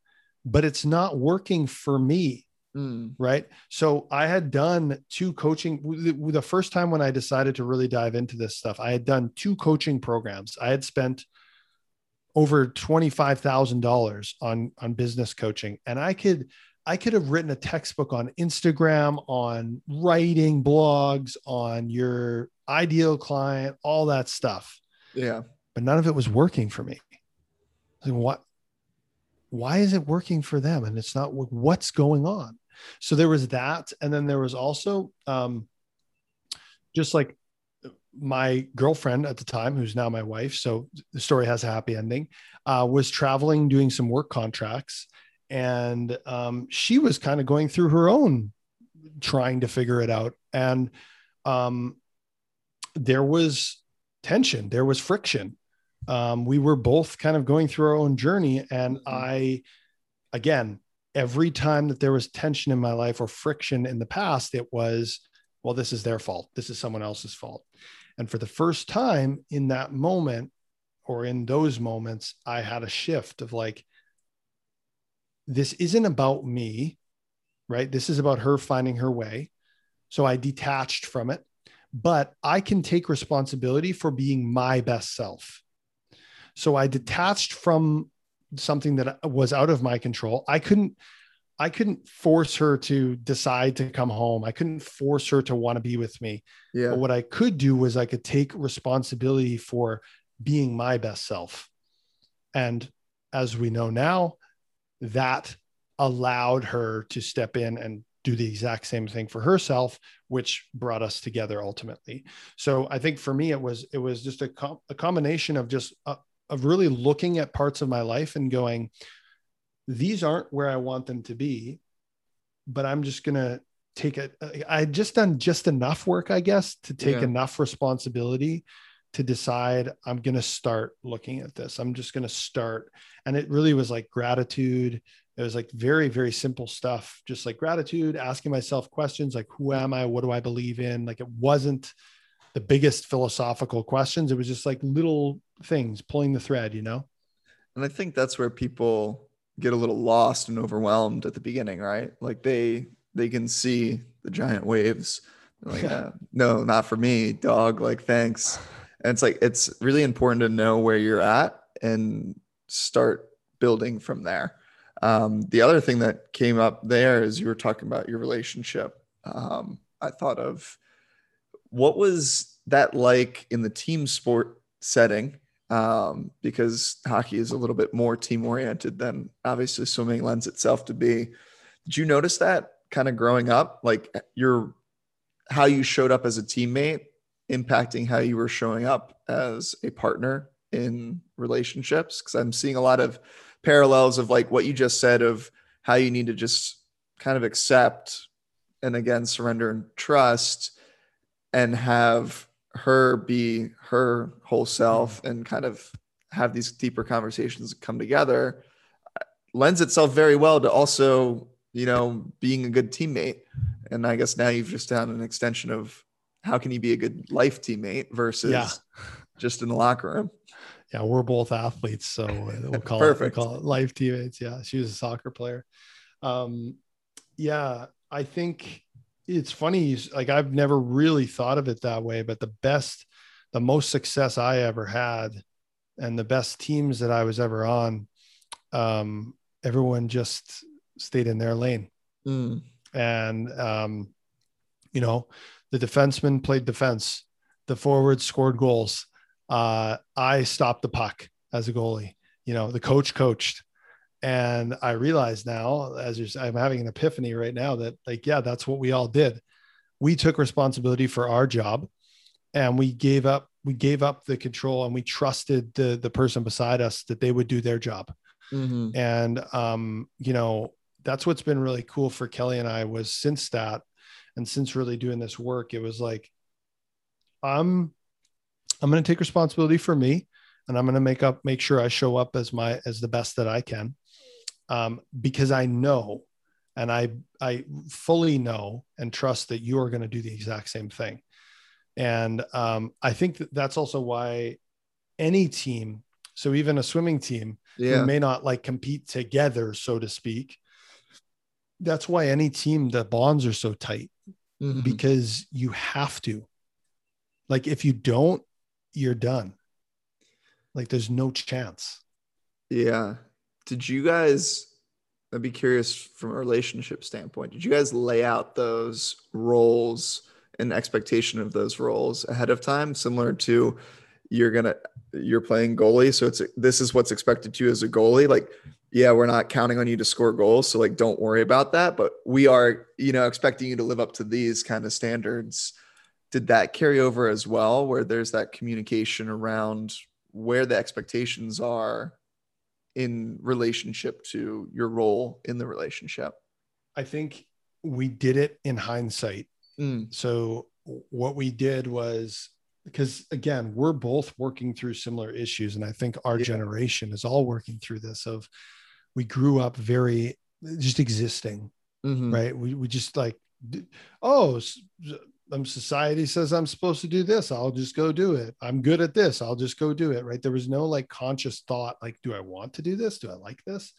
but it's not working for me Mm. right so i had done two coaching the, the first time when i decided to really dive into this stuff i had done two coaching programs i had spent over $25000 on on business coaching and i could i could have written a textbook on instagram on writing blogs on your ideal client all that stuff Yeah. But none of it was working for me. Like what? Why is it working for them and it's not what's going on? So there was that and then there was also um just like my girlfriend at the time who's now my wife so the story has a happy ending uh, was traveling doing some work contracts and um, she was kind of going through her own trying to figure it out and um, there was tension there was friction um, we were both kind of going through our own journey and Mhm. i again every time that there was tension in my life or friction in the past it was well this is their fault. This is someone else's fault. And for the first time in that moment or in those moments i had a shift of like this isn't about me right? This is about her finding her way. So i detached from it. But i can take responsibility for being my best self so i detached from something that was out of my control. I couldn't i couldn't force her to decide to come home. I couldn't force her to want to be with me. Yeah. but what i could do was i could take responsibility for being my best self. And as we know now that allowed her to step in and do the exact same thing for herself which brought us together ultimately. So i think for me it was it was just a, com- a combination of just uh, of really looking at parts of my life and going these aren't where i want them to be but i'm just going to take it. Uh, I just done just enough work, I guess, to take Yeah. enough responsibility to decide I'm going to start looking at this. I'm just going to start. And it really was like gratitude. It was like very, very simple stuff, just like gratitude, asking myself questions like, who am I? What do I believe in? Like, it wasn't the biggest philosophical questions. It was just like little things pulling the thread, you know? And I think that's where people get a little lost and overwhelmed at the beginning, right? Like they they can see the giant waves. They're like, uh, no, not for me, dog. Like, thanks. And it's like it's really important to know where you're at and start building from there. Um, the other thing that came up there is you were talking about your relationship. Um, I thought of what was that like in the team sport setting? Um, because hockey is a little bit more team oriented than obviously swimming lends itself to be. Did you notice that kind of growing up, like your how you showed up as a teammate impacting how you were showing up as a partner in relationships? Because I'm seeing a lot of parallels of like what you just said of how you need to just kind of accept and again surrender and trust and have her be her whole self and kind of have these deeper conversations come together lends itself very well to also you know being a good teammate and i guess now you've just done an extension of how can you be a good life teammate versus Yeah. just in the locker room yeah, we're both athletes, so we'll call it we'll call it life teammates. Yeah, she was a soccer player. Um, yeah, I think it's funny. Like I've never really thought of it that way, but the best, the most success I ever had, and the best teams that I was ever on, um, everyone just stayed in their lane. Mm, and um, you know the defenseman played defense. The forwards scored goals. Uh, i stopped the puck as a goalie. You know the coach coached and i realize now as you're, i'm having an epiphany right now that like yeah that's what we all did. We took responsibility for our job and we gave up we gave up the control and we trusted the the person beside us that they would do their job. Mhm. and um you know that's what's been really cool for kelly and i was since that and since really doing this work it was like i'm i'm going to take responsibility for me and i'm going to make up make sure i show up as my as the best that i can um because i know and i i fully know and trust that you are going to do the exact same thing and um i think that that's also why any team so even a swimming team yeah who may not like compete together, so to speak. That's why any team, the bonds are so tight Mhm. because you have to. Like, if you don't, you're done. Like, there's no chance. Yeah. Did you guys, I'd be curious from a relationship standpoint, did you guys lay out those roles and expectation of those roles ahead of time, similar to you're to, you're playing goalie. So it's, this is what's expected to you as a goalie. Like, yeah, we're not counting on you to score goals. So, like, don't worry about that. But we are, you know, expecting you to live up to these kind of standards. Did that carry over as well, where there's that communication around where the expectations are in relationship to your role in the relationship. I think we did it in hindsight. Mm, So, what we did was because, again, we're both working through similar issues. And I think our Yeah. generation is all working through this of we grew up very just existing mhm. right we, we just like oh um, society says i'm supposed to do this i'll just go do it. I'm good at this i'll just go do it right? There was no like conscious thought like do i want to do this? Do i like this?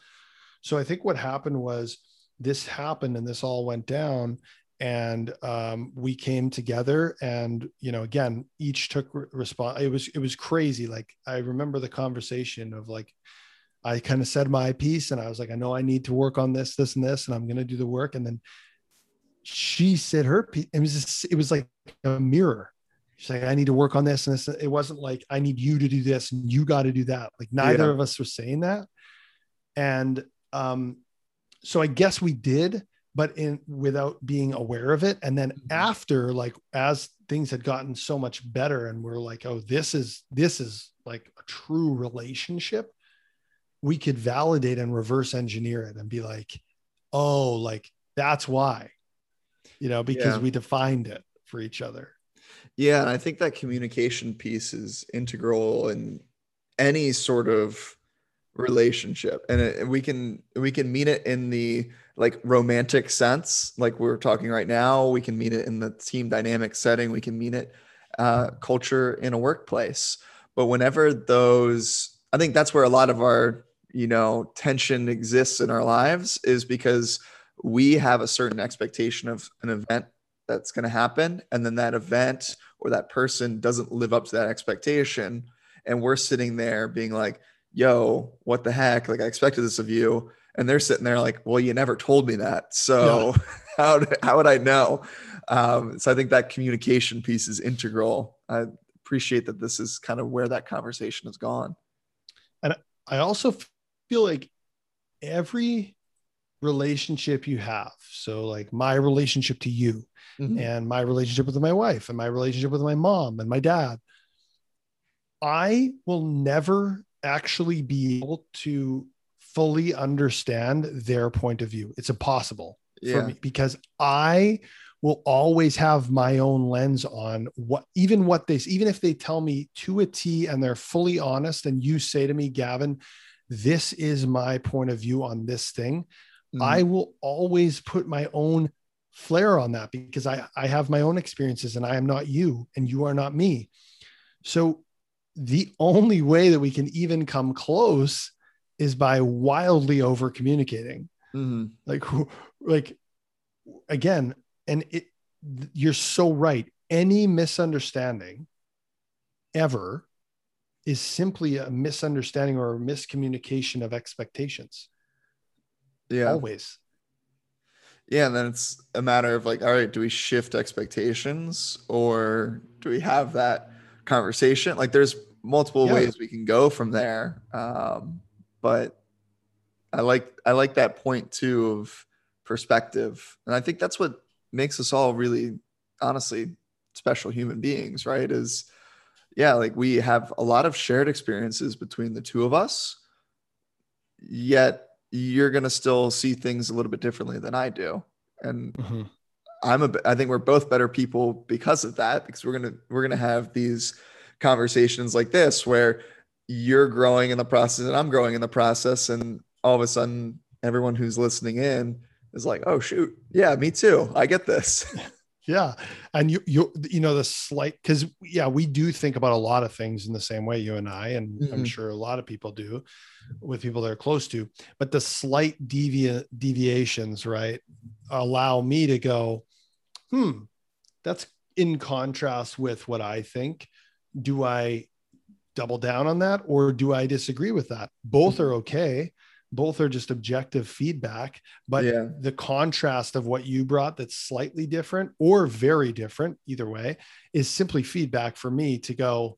So i think what happened was this happened and this all went down and um, we came together and you know again each took re- response it was it was crazy like i remember the conversation of like I kind of said my piece and I was like, I know I need to work on this, this, and this, and I'm going to do the work. And then she said her piece. It was just, it was like a mirror. She's like, I need to work on this and this. It wasn't like I need you to do this and you got to do that. Like neither Yeah. of us were saying that. And um, so I guess we did, but in without being aware of it. And then Mhm. after, like as things had gotten so much better, and we're like, oh, this is this is like a true relationship we could validate and reverse engineer it and be like, oh, like that's why. You know, because Yeah. we defined it for each other. Yeah, and I think that communication piece is integral in any sort of relationship, and it, we can we can mean it in the like romantic sense, like we're talking right now. We can mean it in the team dynamic setting. We can mean it uh, culture in a workplace. But whenever those, I think that's where a lot of our you know tension exists in our lives is because we have a certain expectation of an event that's going to happen and then that event or that person doesn't live up to that expectation. And we're sitting there being like yo what the heck? Like i expected this of you. And they're sitting there like well you never told me that. So how, how would i know? Um, so i think that communication piece is integral. I appreciate that this is kind of where that conversation has gone. And I also feel like every relationship you have, so like my relationship to you Mhm. and my relationship with my wife and my relationship with my mom and my dad, I will never actually be able to fully understand their point of view. It's impossible for me because I will always have my own lens on what even what they even if they tell me to a T and they're fully honest and you say to me Gavin this is my point of view on this thing Mhm. I will always put my own flair on that because I I have my own experiences and I am not you and you are not me so the only way that we can even come close is by wildly over communicating Mhm. like like again and it you're so right any misunderstanding ever is simply a misunderstanding or a miscommunication of expectations yeah always Yeah, and then it's a matter of like, all right, do we shift expectations or do we have that conversation? Like, there's multiple Yeah. ways we can go from there. Um, but I like I like that point too of perspective, and I think that's what makes us all really, honestly, special human beings, right? Is yeah, like we have a lot of shared experiences between the two of us, yet you're gonna still see things a little bit differently than I do, and mm-hmm. I'm a I think we're both better people because of that because we're going to we're going to have these conversations like this where you're growing in the process and I'm growing in the process and all of a sudden everyone who's listening in is like oh shoot. Yeah me too. I get this yeah and you you you know the slight because yeah we do think about a lot of things in the same way you and i and i'm Mhm. sure a lot of people do with people they're close to but the slight devia- deviations right allow me to go hmm that's in contrast with what i think. Do i double down on that or do i disagree with that? Both are okay both are just objective feedback but yeah. the contrast of what you brought that's slightly different or very different either way is simply feedback for me to go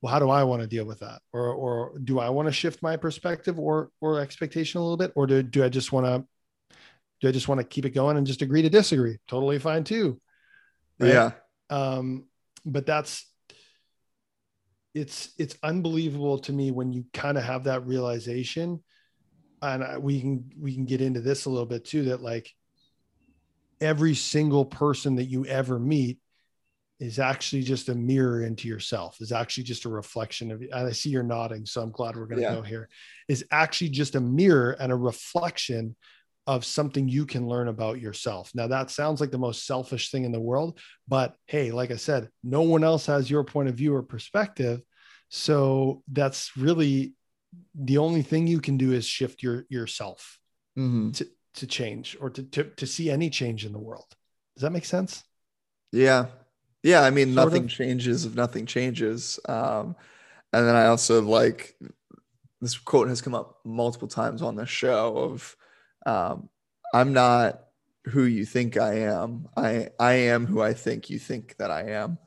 well how do i want to deal with that? Or or do i want to shift my perspective or or expectation a little bit? Or do, do i just want to do i just want to keep it going and just agree to disagree? Totally fine too right? yeah. Um but that's it's it's unbelievable to me when you kind of have that realization and we can we can get into this a little bit too that like every single person that you ever meet is actually just a mirror into yourself is actually just a reflection of and i see you're nodding so i'm glad we're going to Yeah. go here is actually just a mirror and a reflection of something you can learn about yourself now that sounds like the most selfish thing in the world but hey like i said no one else has your point of view or perspective so that's really the only thing you can do is shift your yourself Mhm. to to change or to, to to see any change in the world does that make sense yeah yeah I mean Sort nothing of. changes if nothing changes um and then I also like this quote has come up multiple times on the show of um, I'm not who you think I am. I I am who I think you think that I am.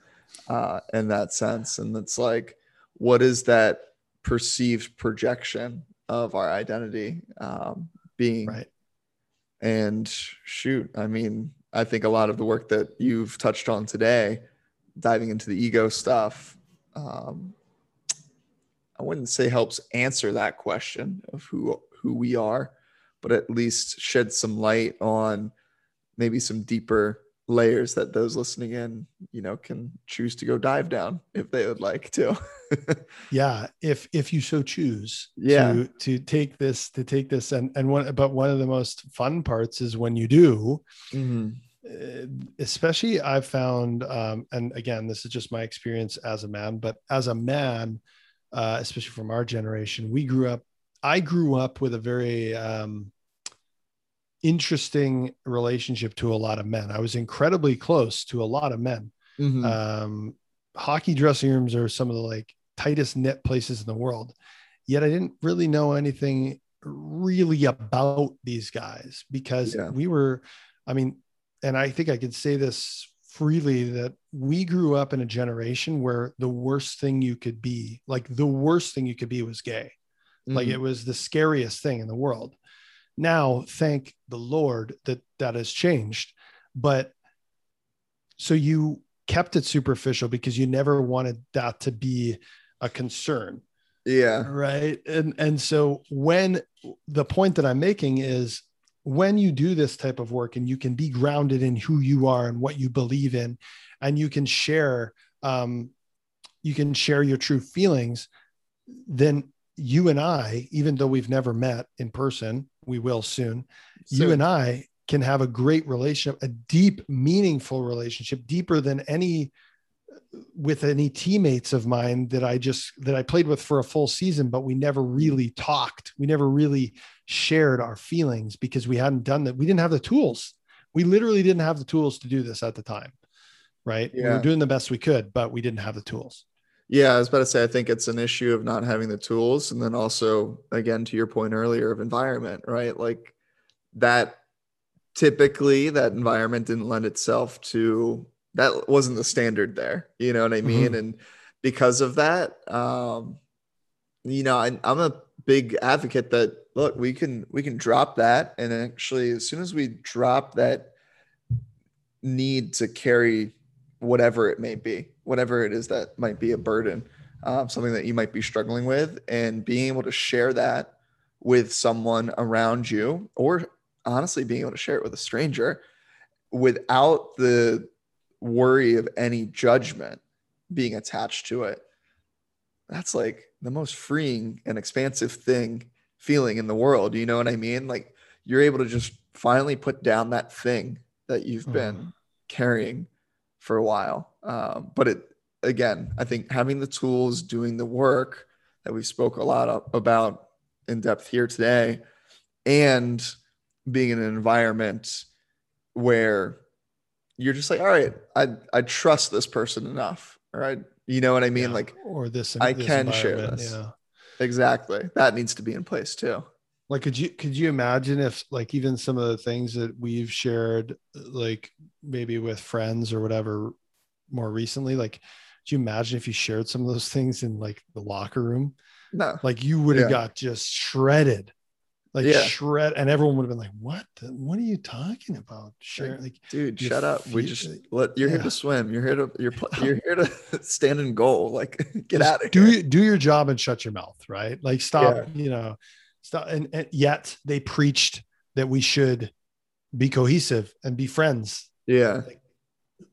Uh, in that sense, and it's like, what is that perceived projection of our identity um, being? right And shoot, I mean, I think a lot of the work that you've touched on today, diving into the ego stuff, um, I wouldn't say helps answer that question of who who we are, but at least shed some light on maybe some deeper layers that those listening in, you know, can choose to go dive down if they would like to. yeah, if if you so choose. Yeah. To, to take this to take this and and one but one of the most fun parts is when you do. Mm-hmm. Uh, especially I've found, um, and again, this is just my experience as a man, but as a man, uh, especially from our generation, we grew up. I grew up with a very um, interesting relationship to a lot of men. I was incredibly close to a lot of men. Mm-hmm. Um, hockey dressing rooms are some of the like tightest knit places in the world. Yet I didn't really know anything really about these guys because Yeah. we were, I mean, and I think I could say this freely that we grew up in a generation where the worst thing you could be, like the worst thing you could be was gay. Like Mhm. it was the scariest thing in the world. Now, thank the Lord that that has changed. But so you kept it superficial because you never wanted that to be a concern yeah. right and and so when the point that i'm making is when you do this type of work and you can be grounded in who you are and what you believe in and you can share um, you can share your true feelings then you and i even though we've never met in person we will soon you and i can have a great relationship a deep meaningful relationship deeper than any with any teammates of mine that I just that I played with for a full season, but we never really talked. We never really shared our feelings because we hadn't done that. We didn't have the tools. We literally didn't have the tools to do this at the time. Right. We Yeah. were doing the best we could, but we didn't have the tools. Yeah, I was about to say, I think it's an issue of not having the tools. And then also, again, to your point earlier of environment, right? Like that typically, that environment didn't lend itself to that wasn't the standard there. You know what I mean? And because of that, um, you know, I, I'm a big advocate that look, we can we can drop that, and actually, as soon as we drop that need to carry whatever it may be, whatever it is that might be a burden, um, something that you might be struggling with, and being able to share that with someone around you, or honestly, being able to share it with a stranger without the worry of any judgment being attached to it. That's like the most freeing and expansive thing feeling in the world. You know what I mean? Like you're able to just finally put down that thing that you've been Mhm. carrying for a while. Um, but it again, I think having the tools, doing the work that we spoke a lot of, about in depth here today, and being in an environment where you're just like, all right, I I trust this person enough. All right. You know what I mean? Yeah. Like or this, I this can share this. Yeah. exactly. That needs to be in place too. like could you could you imagine if like even some of the things that we've shared like maybe with friends or whatever more recently like do you imagine if you shared some of those things in like the locker room No. like you would have Yeah. got just shredded like Yeah. shred and everyone would have been like what the, what are you talking about share like Dude, shut up. We just let you're here to swim. You're here to you're you're here to stand in goal. Like get just out of do here. do your job and shut your mouth right like stop Yeah. you know stop and, and yet they preached that we should be cohesive and be friends Yeah.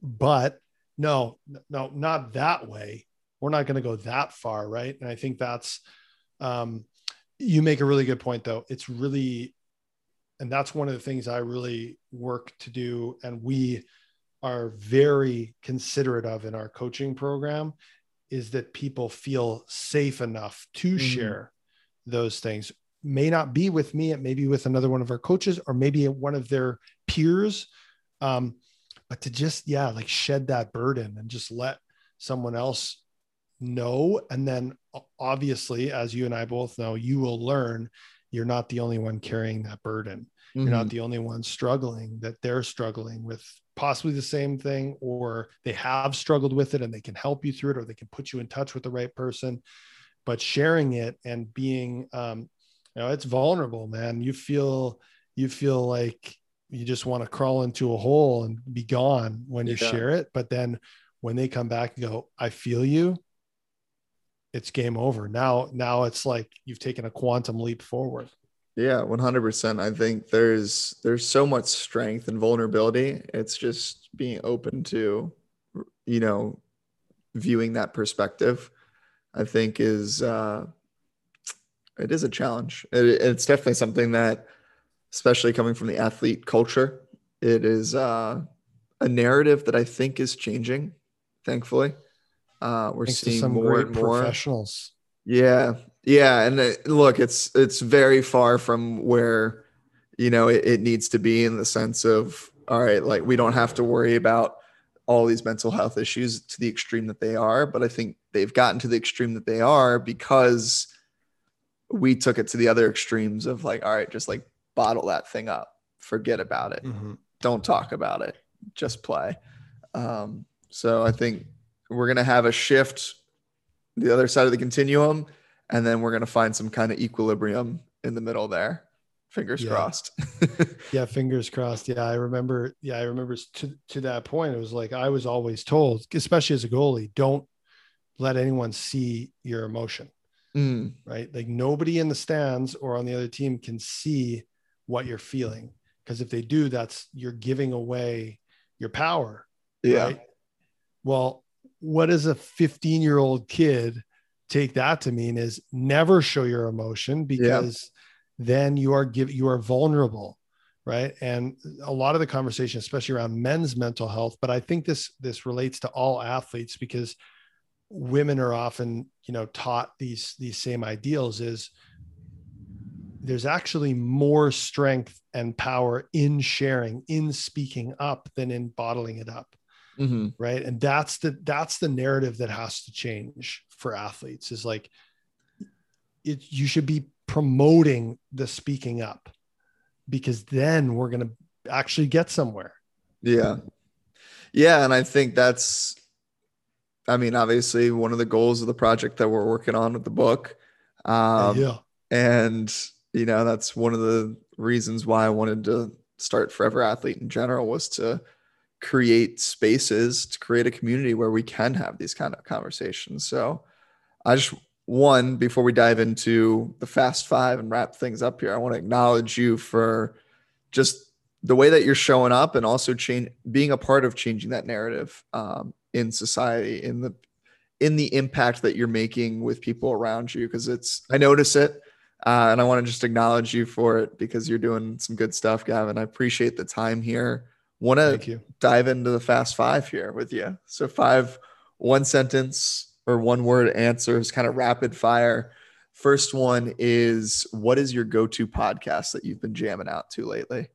but no no not that way. We're not going to go that far right? And i think that's um you make a really good point though. It's really and that's one of the things i really work to do and we are very considerate of in our coaching program is that people feel safe enough to Mhm. share those things. May not be with me it may be with another one of our coaches or maybe one of their peers. Um, but to just yeah like shed that burden and just let someone else know. And then obviously as you and i both know you will learn you're not the only one carrying that burden. You're not Mhm. the only one struggling that they're struggling with possibly the same thing or they have struggled with it and they can help you through it or they can put you in touch with the right person. But sharing it and being um you know it's vulnerable man. You feel you feel like you just want to crawl into a hole and be gone when you Yeah. share it but then when they come back and go i feel you it's game over now now it's like you've taken a quantum leap forward Yeah, 100%. I think there's there's so much strength and vulnerability. It's just being open to you know viewing that perspective I think is uh it is a challenge. It, it's definitely something that especially coming from the athlete culture, it is uh a narrative that I think is changing, thankfully. Uh we're Thanks seeing some more and more professionals. yeah, yeah, and uh, look, it's it's very far from where you know it, it needs to be in the sense of all right, like we don't have to worry about all these mental health issues to the extreme that they are, but I think they've gotten to the extreme that they are because we took it to the other extremes of like, all right, just like bottle that thing up, forget about it, Mhm. don't talk about it, just play. Um, so I think we're gonna have a shift the other side of the continuum, and then we're gonna find some kind of equilibrium in the middle there. Fingers Yeah. crossed. Yeah, fingers crossed. Yeah, I remember. Yeah, I remember to to that point. It was like I was always told, especially as a goalie, don't let anyone see your emotion. Mm, Right, like nobody in the stands or on the other team can see what you're feeling because if they do, that's you're giving away your power. yeah. Right? Well, what does a 15 year old kid take that to mean is never show your emotion because then you are give you are vulnerable right and a lot of the conversation especially around men's mental health but i think this this relates to all athletes because women are often you know taught these these same ideals is there's actually more strength and power in sharing in speaking up than in bottling it up Mhm. right and that's the that's the narrative that has to change for athletes is like it you should be promoting the speaking up because then we're going to actually get somewhere Yeah. Yeah. And I think that's, I mean, obviously one of the goals of the project that we're working on with the book. Um, yeah And, you know, that's one of the reasons why I wanted to start Forever Athlete in general was to create spaces, to create a community where we can have these kind of conversations. So I just, one, before we dive into the fast five and wrap things up here, I want to acknowledge you for just the way that you're showing up and also change being a part of changing that narrative um, in society in the in the impact that you're making with people around you because it's i notice it uh, and i want to just acknowledge you for it because you're doing some good stuff gavin. I appreciate the time here. Want to dive into the fast five here with you so five one sentence or one word answers kind of rapid fire. First one is what is your go-to podcast that you've been jamming out to lately?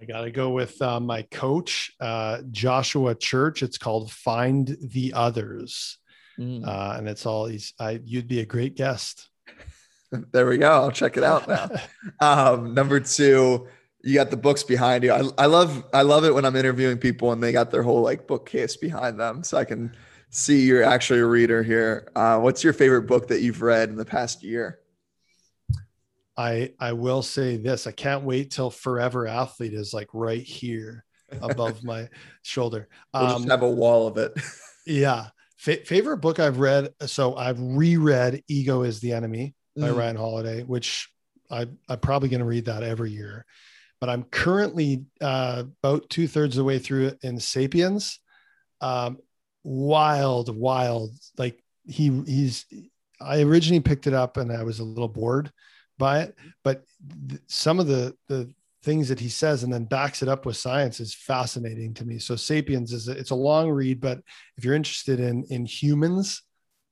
I got to go with uh, my coach uh, joshua church. It's called find the others. Mm. uh, and it's all he's I, you'd be a great guest There we go. I'll check it out now. um, number two, you got the books behind you. I, I love I love it when I'm interviewing people and they got their whole like bookcase behind them, so I can see you're actually a reader here. Uh, what's your favorite book that you've read in the past year? I I will say this. I can't wait till Forever Athlete is like right here above my shoulder. We'll Um, just have a wall of it. yeah. Fa- favorite book I've read. So I've reread Ego is the Enemy by Mm. Ryan Holiday, which I, I'm probably going to read that every year. But I'm currently uh, about two thirds of the way through it in Sapiens. Um, wild, wild. Like he he's. I originally picked it up and I was a little bored by it, but th- some of the the things that he says and then backs it up with science is fascinating to me. So Sapiens is a, it's a long read, but if you're interested in in humans,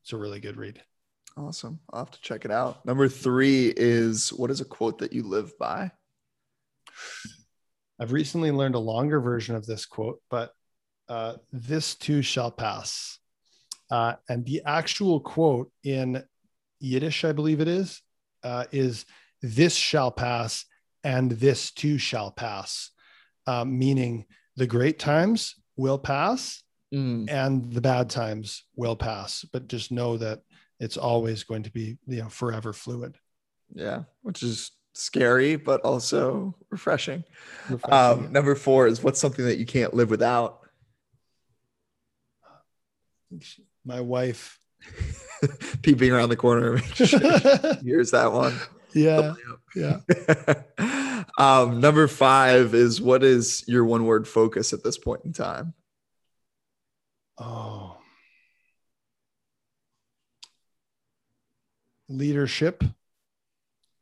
it's a really good read. Awesome. I'll have to check it out. Number three is what is a quote that you live by? I've recently learned a longer version of this quote, but uh, this too shall pass. Uh, and the actual quote in Yiddish, I believe it is, uh, is this shall pass and this too shall pass, uh, meaning the great times will pass Mm, and the bad times will pass, but just know that it's always going to be, you know, forever fluid. yeah, which is scary but also refreshing. Refreshing. Um, number four is what's something that you can't live without. My wife. Peeping around the corner. Here's that one. yeah. Yeah. um, number five is what is your one word focus at this point in time? Oh. Leadership,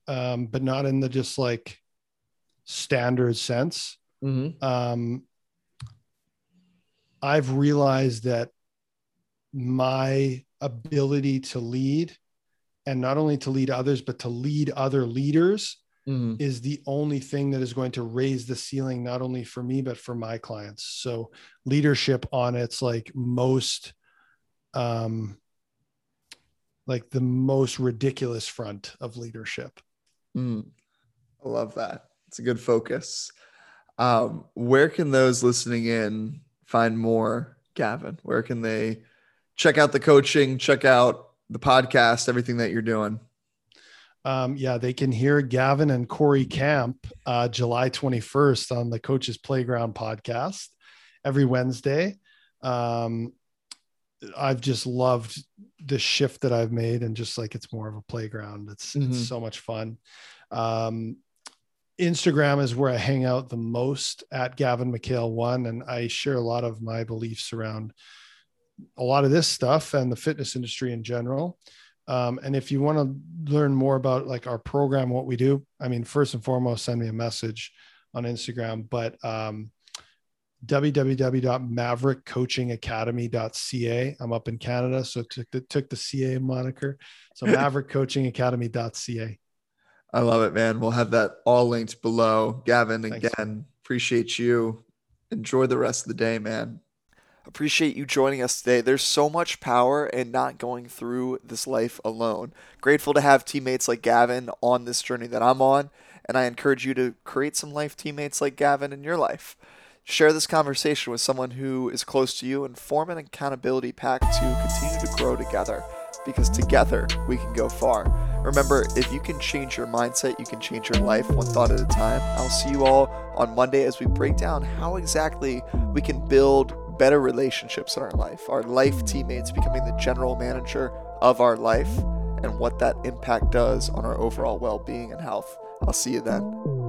um, but not in the just like standard sense. Mm-hmm. Um, I've realized that my ability to lead and not only to lead others, but to lead other leaders Mm-hmm. is the only thing that is going to raise the ceiling, not only for me, but for my clients. So leadership on its like most, um, like the most ridiculous front of leadership. Mm. I love that. It's a good focus. Um, where can those listening in find more, Gavin? Where can they check out the coaching, check out the podcast, everything that you're doing? Um, yeah, they can hear Gavin and Corey Camp uh, July 21st on the Coaches Playground podcast every Wednesday. Um, I've just loved the shift that I've made and just like it's more of a playground. It's, Mhm. it's so much fun. Um, Instagram is where I hang out the most at Gavin McHale one, and I share a lot of my beliefs around a lot of this stuff and the fitness industry in general. Um, and if you want to learn more about like our program, what we do, I mean, first and foremost, send me a message on Instagram, but um, www.maverickcoachingacademy.ca. I'm up in Canada, so it took the, took the CA moniker. So maverickcoachingacademy.ca. I love it, man. We'll have that all linked below. Gavin, Thanks. again, appreciate you. Enjoy the rest of the day, man. Appreciate you joining us today. There's so much power in not going through this life alone. Grateful to have teammates like Gavin on this journey that I'm on, and I encourage you to create some life teammates like Gavin in your life. Share this conversation with someone who is close to you and form an accountability pact to continue to grow together because together we can go far. Remember, if you can change your mindset, you can change your life one thought at a time. I'll see you all on Monday as we break down how exactly we can build better relationships in our life, our life teammates becoming the general manager of our life, and what that impact does on our overall well being and health. I'll see you then.